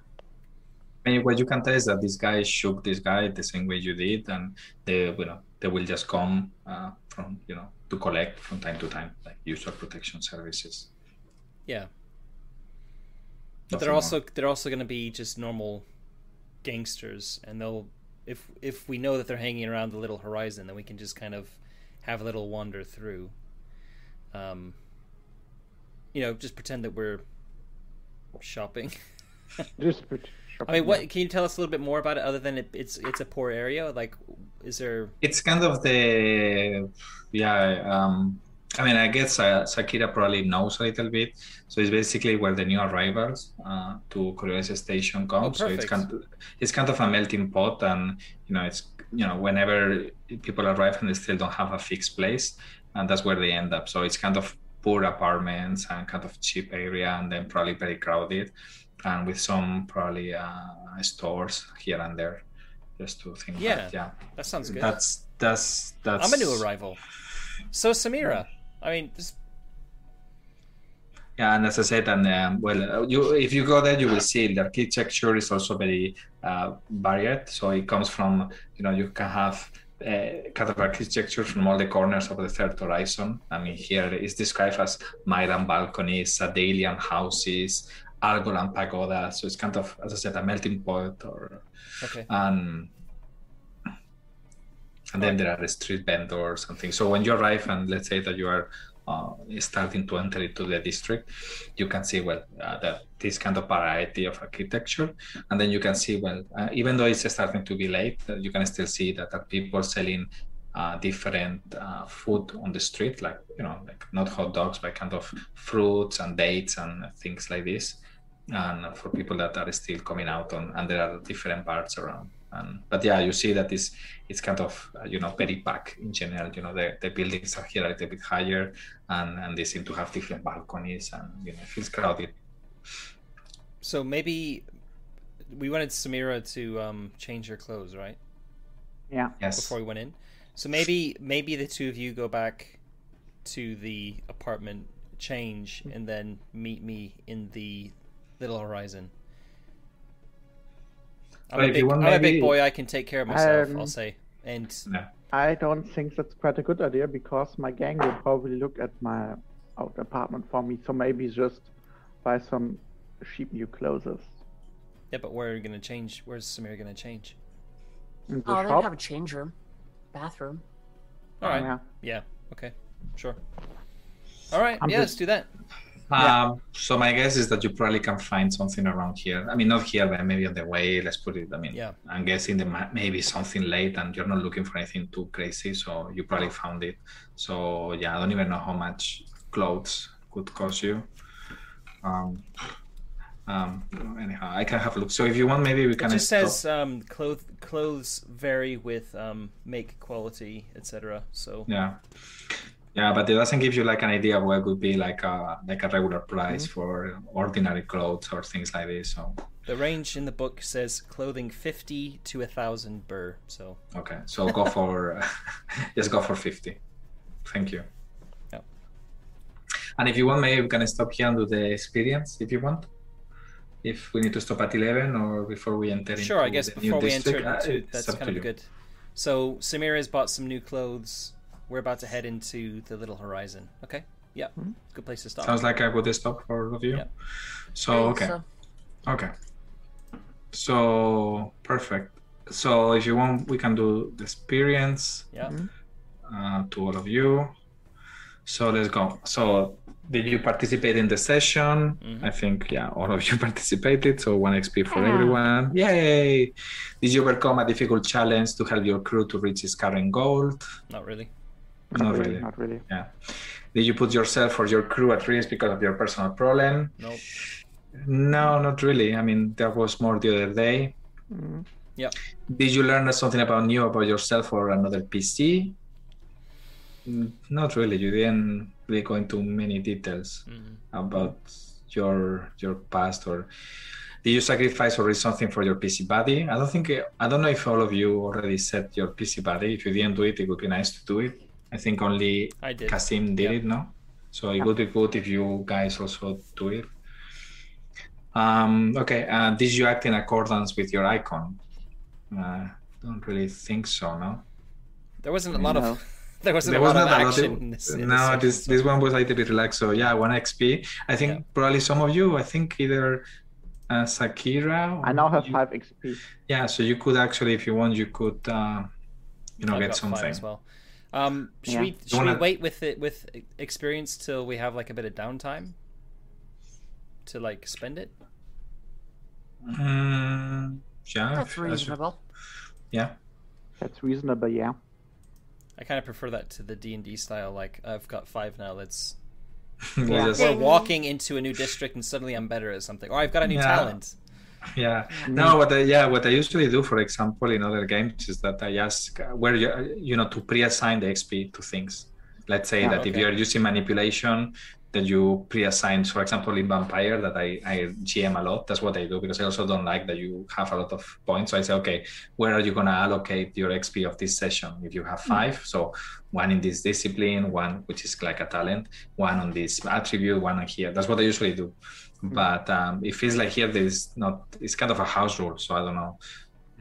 And what you can tell is that this guy shook this guy the same way you did, and they, you know, they will just come uh, from, you know, to collect from time to time, like user protection services. Yeah. But Nothing they're more. also they're also going to be just normal gangsters, and they'll if if we know that they're hanging around the little horizon, then we can just kind of have a little wander through. Um, you know, just pretend that we're shopping. Just put I mean, what can you tell us a little bit more about it, other than it, it's it's a poor area? Like, is there? It's kind of the, yeah. Um, I mean, I guess uh, Sakira probably knows a little bit. So it's basically where the new arrivals uh, to Coriolis Station come. Oh, so it's kind of, it's kind of a melting pot, and you know, it's you know, whenever people arrive and they still don't have a fixed place, and that's where they end up. So it's kind of poor apartments and kind of cheap area, and then probably very crowded, and with some probably uh, stores here and there, just to think. Yeah. that, yeah. That sounds good. That's that's that's. I'm a new arrival. So Samira, I mean, this, Yeah, and as I said, and um, well, uh, you if you go there, you will see the architecture is also very uh, varied. So it comes from you know you can have uh, kind of architecture from all the corners of the third horizon. I mean, here it's described as Myran balconies, Sadalian houses, Argolan pagoda. So it's kind of, as I said, a melting pot. Or Okay. and and then there are the street vendors and things. So when you arrive and let's say that you are uh, starting to enter into the district, you can see well uh, that this kind of variety of architecture, and then you can see well uh, even though it's starting to be late, uh, you can still see that are people selling uh, different uh, food on the street, like you know, like not hot dogs, but kind of fruits and dates and things like this. And for people that are still coming out on, and there are different parts around. And but yeah, you see that it's it's kind of uh, you know very packed in general. You know, the, the buildings are here a little bit higher, and and they seem to have different balconies, and you know, it feels crowded. So maybe we wanted Samira to um, change her clothes, right? Yeah. Yes. Before we went in. So maybe maybe the two of you go back to the apartment, change, and then meet me in the Little Horizon. I'm, Well, a if big, you want, I'm a big boy. I can take care of myself. Um, I'll say. And Yeah. I don't think that's quite a good idea because my gang will probably look at my out apartment for me. So maybe just buy some cheap new clothes yeah, but where are you gonna change? Where's Samir gonna change? in the Oh, they have a change room, bathroom. All right. Yeah. Yeah. Okay. Sure. All right. I'm yeah, just- let's do that. Um, so my guess is that you probably can find something around here. I mean, not here, but maybe on the way. Let's put it. I mean, Yeah. I'm guessing there might maybe something late, and you're not looking for anything too crazy, so you probably found it. So yeah, I don't even know how much clothes could cost you. Um, um, anyhow, I can have a look. So if you want, maybe we It can. just says um, clothes clothes vary with um, make, quality, etc. So Yeah. Yeah, but it doesn't give you like an idea of what would be like a like a regular price mm-hmm. for ordinary clothes or things like this. So the range in the book says clothing fifty to a thousand birr. So okay, so go for uh, just go for fifty. Thank you. Yeah. And if you want, maybe we can stop here and do the experience if you want. If we need to stop at eleven or before we enter sure, I guess before we enter district, uh, into that's kind of good. So Samira's bought some new clothes. We're about to head into the Little Horizon. Okay. Yeah. Good place to stop. Sounds like a good stop for all of you. Yeah. So okay. so. Okay. So perfect. So if you want, we can do the experience yeah. uh, to all of you. So let's go. So did you participate in the session? Mhm. I think yeah, all of you participated. So one XP for everyone. Yay! Did you overcome a difficult challenge to help your crew to reach its current goal? Not really. Not really. Not really. Yeah. Did you put yourself or your crew at risk because of your personal problem? Nope. No, not really. I mean, that was more the other day. Mm. Yep. Did you learn something about new about yourself or another PC? Mm, Not really. You didn't really go into many details Mhm. about your your past or did you sacrifice or risk something for your PC buddy? I don't think I don't know if all of you already set your PC buddy. If you didn't do it, it would be nice to do it. I think only I did. Kasim did Yeah. it, no? So it would be good if you guys also do it. Um, okay, uh, did you act in accordance with your icon? Uh, don't really think so, no? There wasn't a lot No. of there wasn't There a lot was of not a lot action of- in this. in no, section, this this one was a little bit relaxed. So yeah, one XP. I think Yeah. probably some of you. I think either uh, Sakira. I now have you- five XP. Yeah, so you could actually, if you want, you could, uh, you know, I've get got five something. as well. Um, should Yeah. we should wanna- wait with it with experience till we have like a bit of downtime to like spend it? Mm, yeah, That's if- as you- reasonable. yeah. That's reasonable, yeah. I kind of prefer that to the D and D style. Like I've got five now. Let's You just- we're walking into a new district and suddenly I'm better at something, or I've got a new Yeah. talent. Yeah. Mm-hmm. No, what I, yeah, what I usually do, for example, in other games is that I ask uh, where you you know to pre-assign the XP to things. Let's say Yeah, that if you're using manipulation, that you pre-assign. For example, in Vampire, that I I GM a lot. That's what I do because I also don't like that you have a lot of points. So I say, okay, where are you gonna allocate your XP of this session? If you have mm-hmm. five, so one in this discipline, one which is like a talent, one on this attribute, one on here. That's what I usually do. But um, it feels like here there's not. It's kind of a house rule, so I don't know.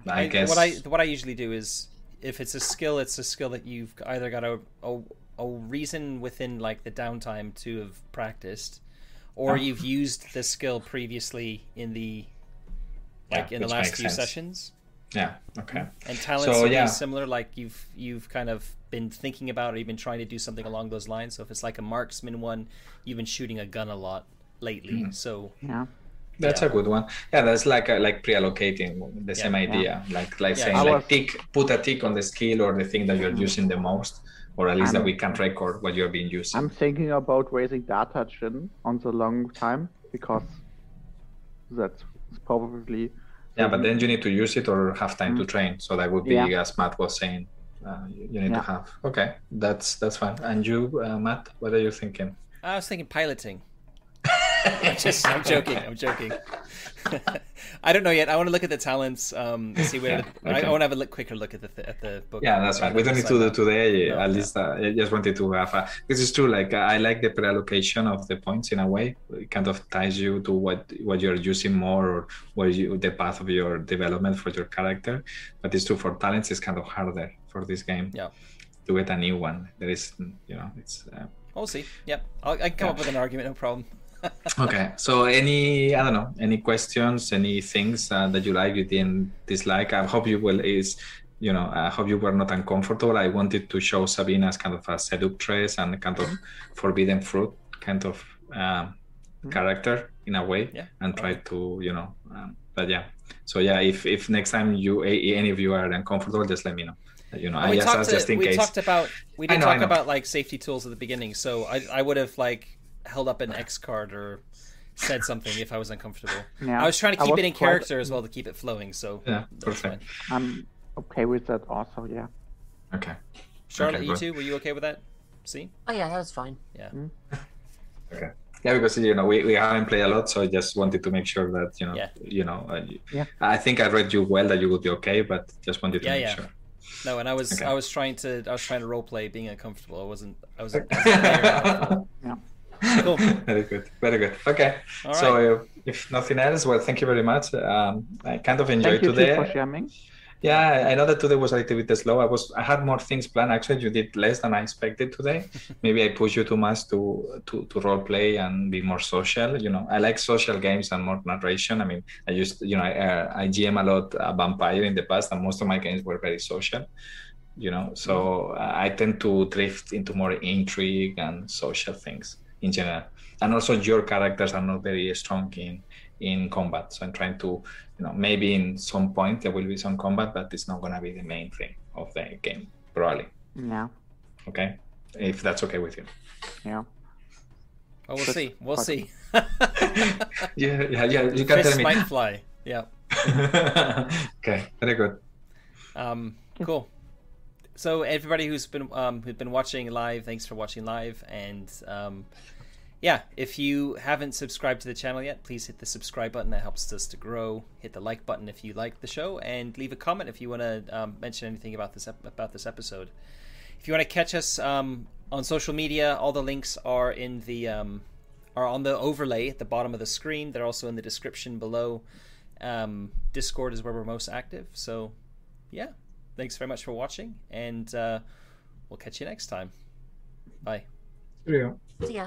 I, guess. what I what I usually do is if it's a skill, it's a skill that you've either got a a, a reason within like the downtime to have practiced, or Oh. you've used the skill previously in the like Yeah, in the last few sense. sessions. Yeah. Okay. And talents So, would yeah. similar, like you've you've kind of been thinking about or you've been trying to do something along those lines. So if it's like a marksman one, you've been shooting a gun a lot lately. Hmm. So Yeah. That's Yeah. a good one. Yeah, that's like uh, like pre-allocating the same idea. Like like Yeah. saying I like tick, put a tick on the skill or the thing that you're using the most, or at least that I'm- we can record what you're being using. I'm thinking about raising data djinn on the long time because that's probably Yeah, but then you need to use it or have time to Mm. train. So that would be, Yeah. as Matt was saying, uh, you you need Yeah. to have. Okay, that's that's fine. And you, uh, Matt, what are you thinking? I was thinking piloting. I'm just I'm joking. I'm joking. I don't know yet. I want to look at the talents. Um, see where Yeah, the, I, okay. I want to have a quicker look at the at the book. Yeah, that's right. We don't need to do today. No, At yeah. least uh, I just wanted to have a. This is true. Like I like the pre-allocation of the points in a way. It kind of ties you to what what you're using more or what you the path of your development for your character. But it's true for talents. It's kind of harder for this game. Yeah. To get a new one, there is, you know, it's. Uh, We'll see. Yep, I'll, I can come Yeah. up with an argument. No problem. Okay so any i don't know any questions any things uh, that you like you didn't dislike? I hope you will is you know i hope you were not uncomfortable. I wanted to show sabina as kind of a seductress and kind of forbidden fruit kind of um, character in a way Yeah. and try to you know um, but yeah. So yeah if if next time you any of you are uncomfortable just let me know. You know And i we just talked, asked to- just in we case. talked about we I did know, talk about like safety tools at the beginning. So I I would have like held up an X card or said something if I was uncomfortable. Yeah. I was trying to keep it in quite- character as well to keep it flowing. So yeah that's perfect fine. I'm okay with that also. Yeah. okay Charlotte, Okay, you too? Were you okay with that? See? Oh yeah, that was fine. Yeah. Okay. Yeah, because you know we, we haven't played a lot, so I just wanted to make sure that you know Yeah. you know. Uh, Yeah. I think I read you well that you would be okay, but just wanted to Yeah, make yeah. sure. No, and I was Okay. I was trying to I was trying to role play being uncomfortable. I wasn't I wasn't. I wasn't very uncomfortable. Cool. very good, very good. Okay, All so right. uh, if nothing else, well, thank you very much. Um, I kind of enjoyed Thank you today. too for sharing. Yeah, I know that today was a little bit slow. I was I had more things planned. Actually, you did less than I expected today. Maybe I pushed you too much to to to role play and be more social. You know, I like social games and more narration. I mean, I used you know I, uh, I GM a lot uh, Vampire in the past, and most of my games were very social. You know, so I tend to drift into more intrigue and social things in general. And also, your characters are not very strong in in combat. So I'm trying to, you know, maybe in some point there will be some combat, but it's not gonna be the main thing of the game, probably. Yeah. Okay, if that's okay with you. Yeah. Well, we'll That's see. We'll quite- see. Yeah, yeah, yeah. You can Fists tell me. might fly. Yeah. okay, very good. Um, cool. So everybody who's been um, who's been watching live, thanks for watching live, and um, yeah, if you haven't subscribed to the channel yet, please hit the subscribe button. That helps us to grow. Hit the like button if you like the show, and leave a comment if you want to um, mention anything about this ep- about this episode. If you want to catch us um, on social media, all the links are in the um, are on the overlay at the bottom of the screen. They're also in the description below. Um, Discord is where we're most active. So, yeah, thanks very much for watching, and uh, we'll catch you next time. Bye. Cheerio. See ya.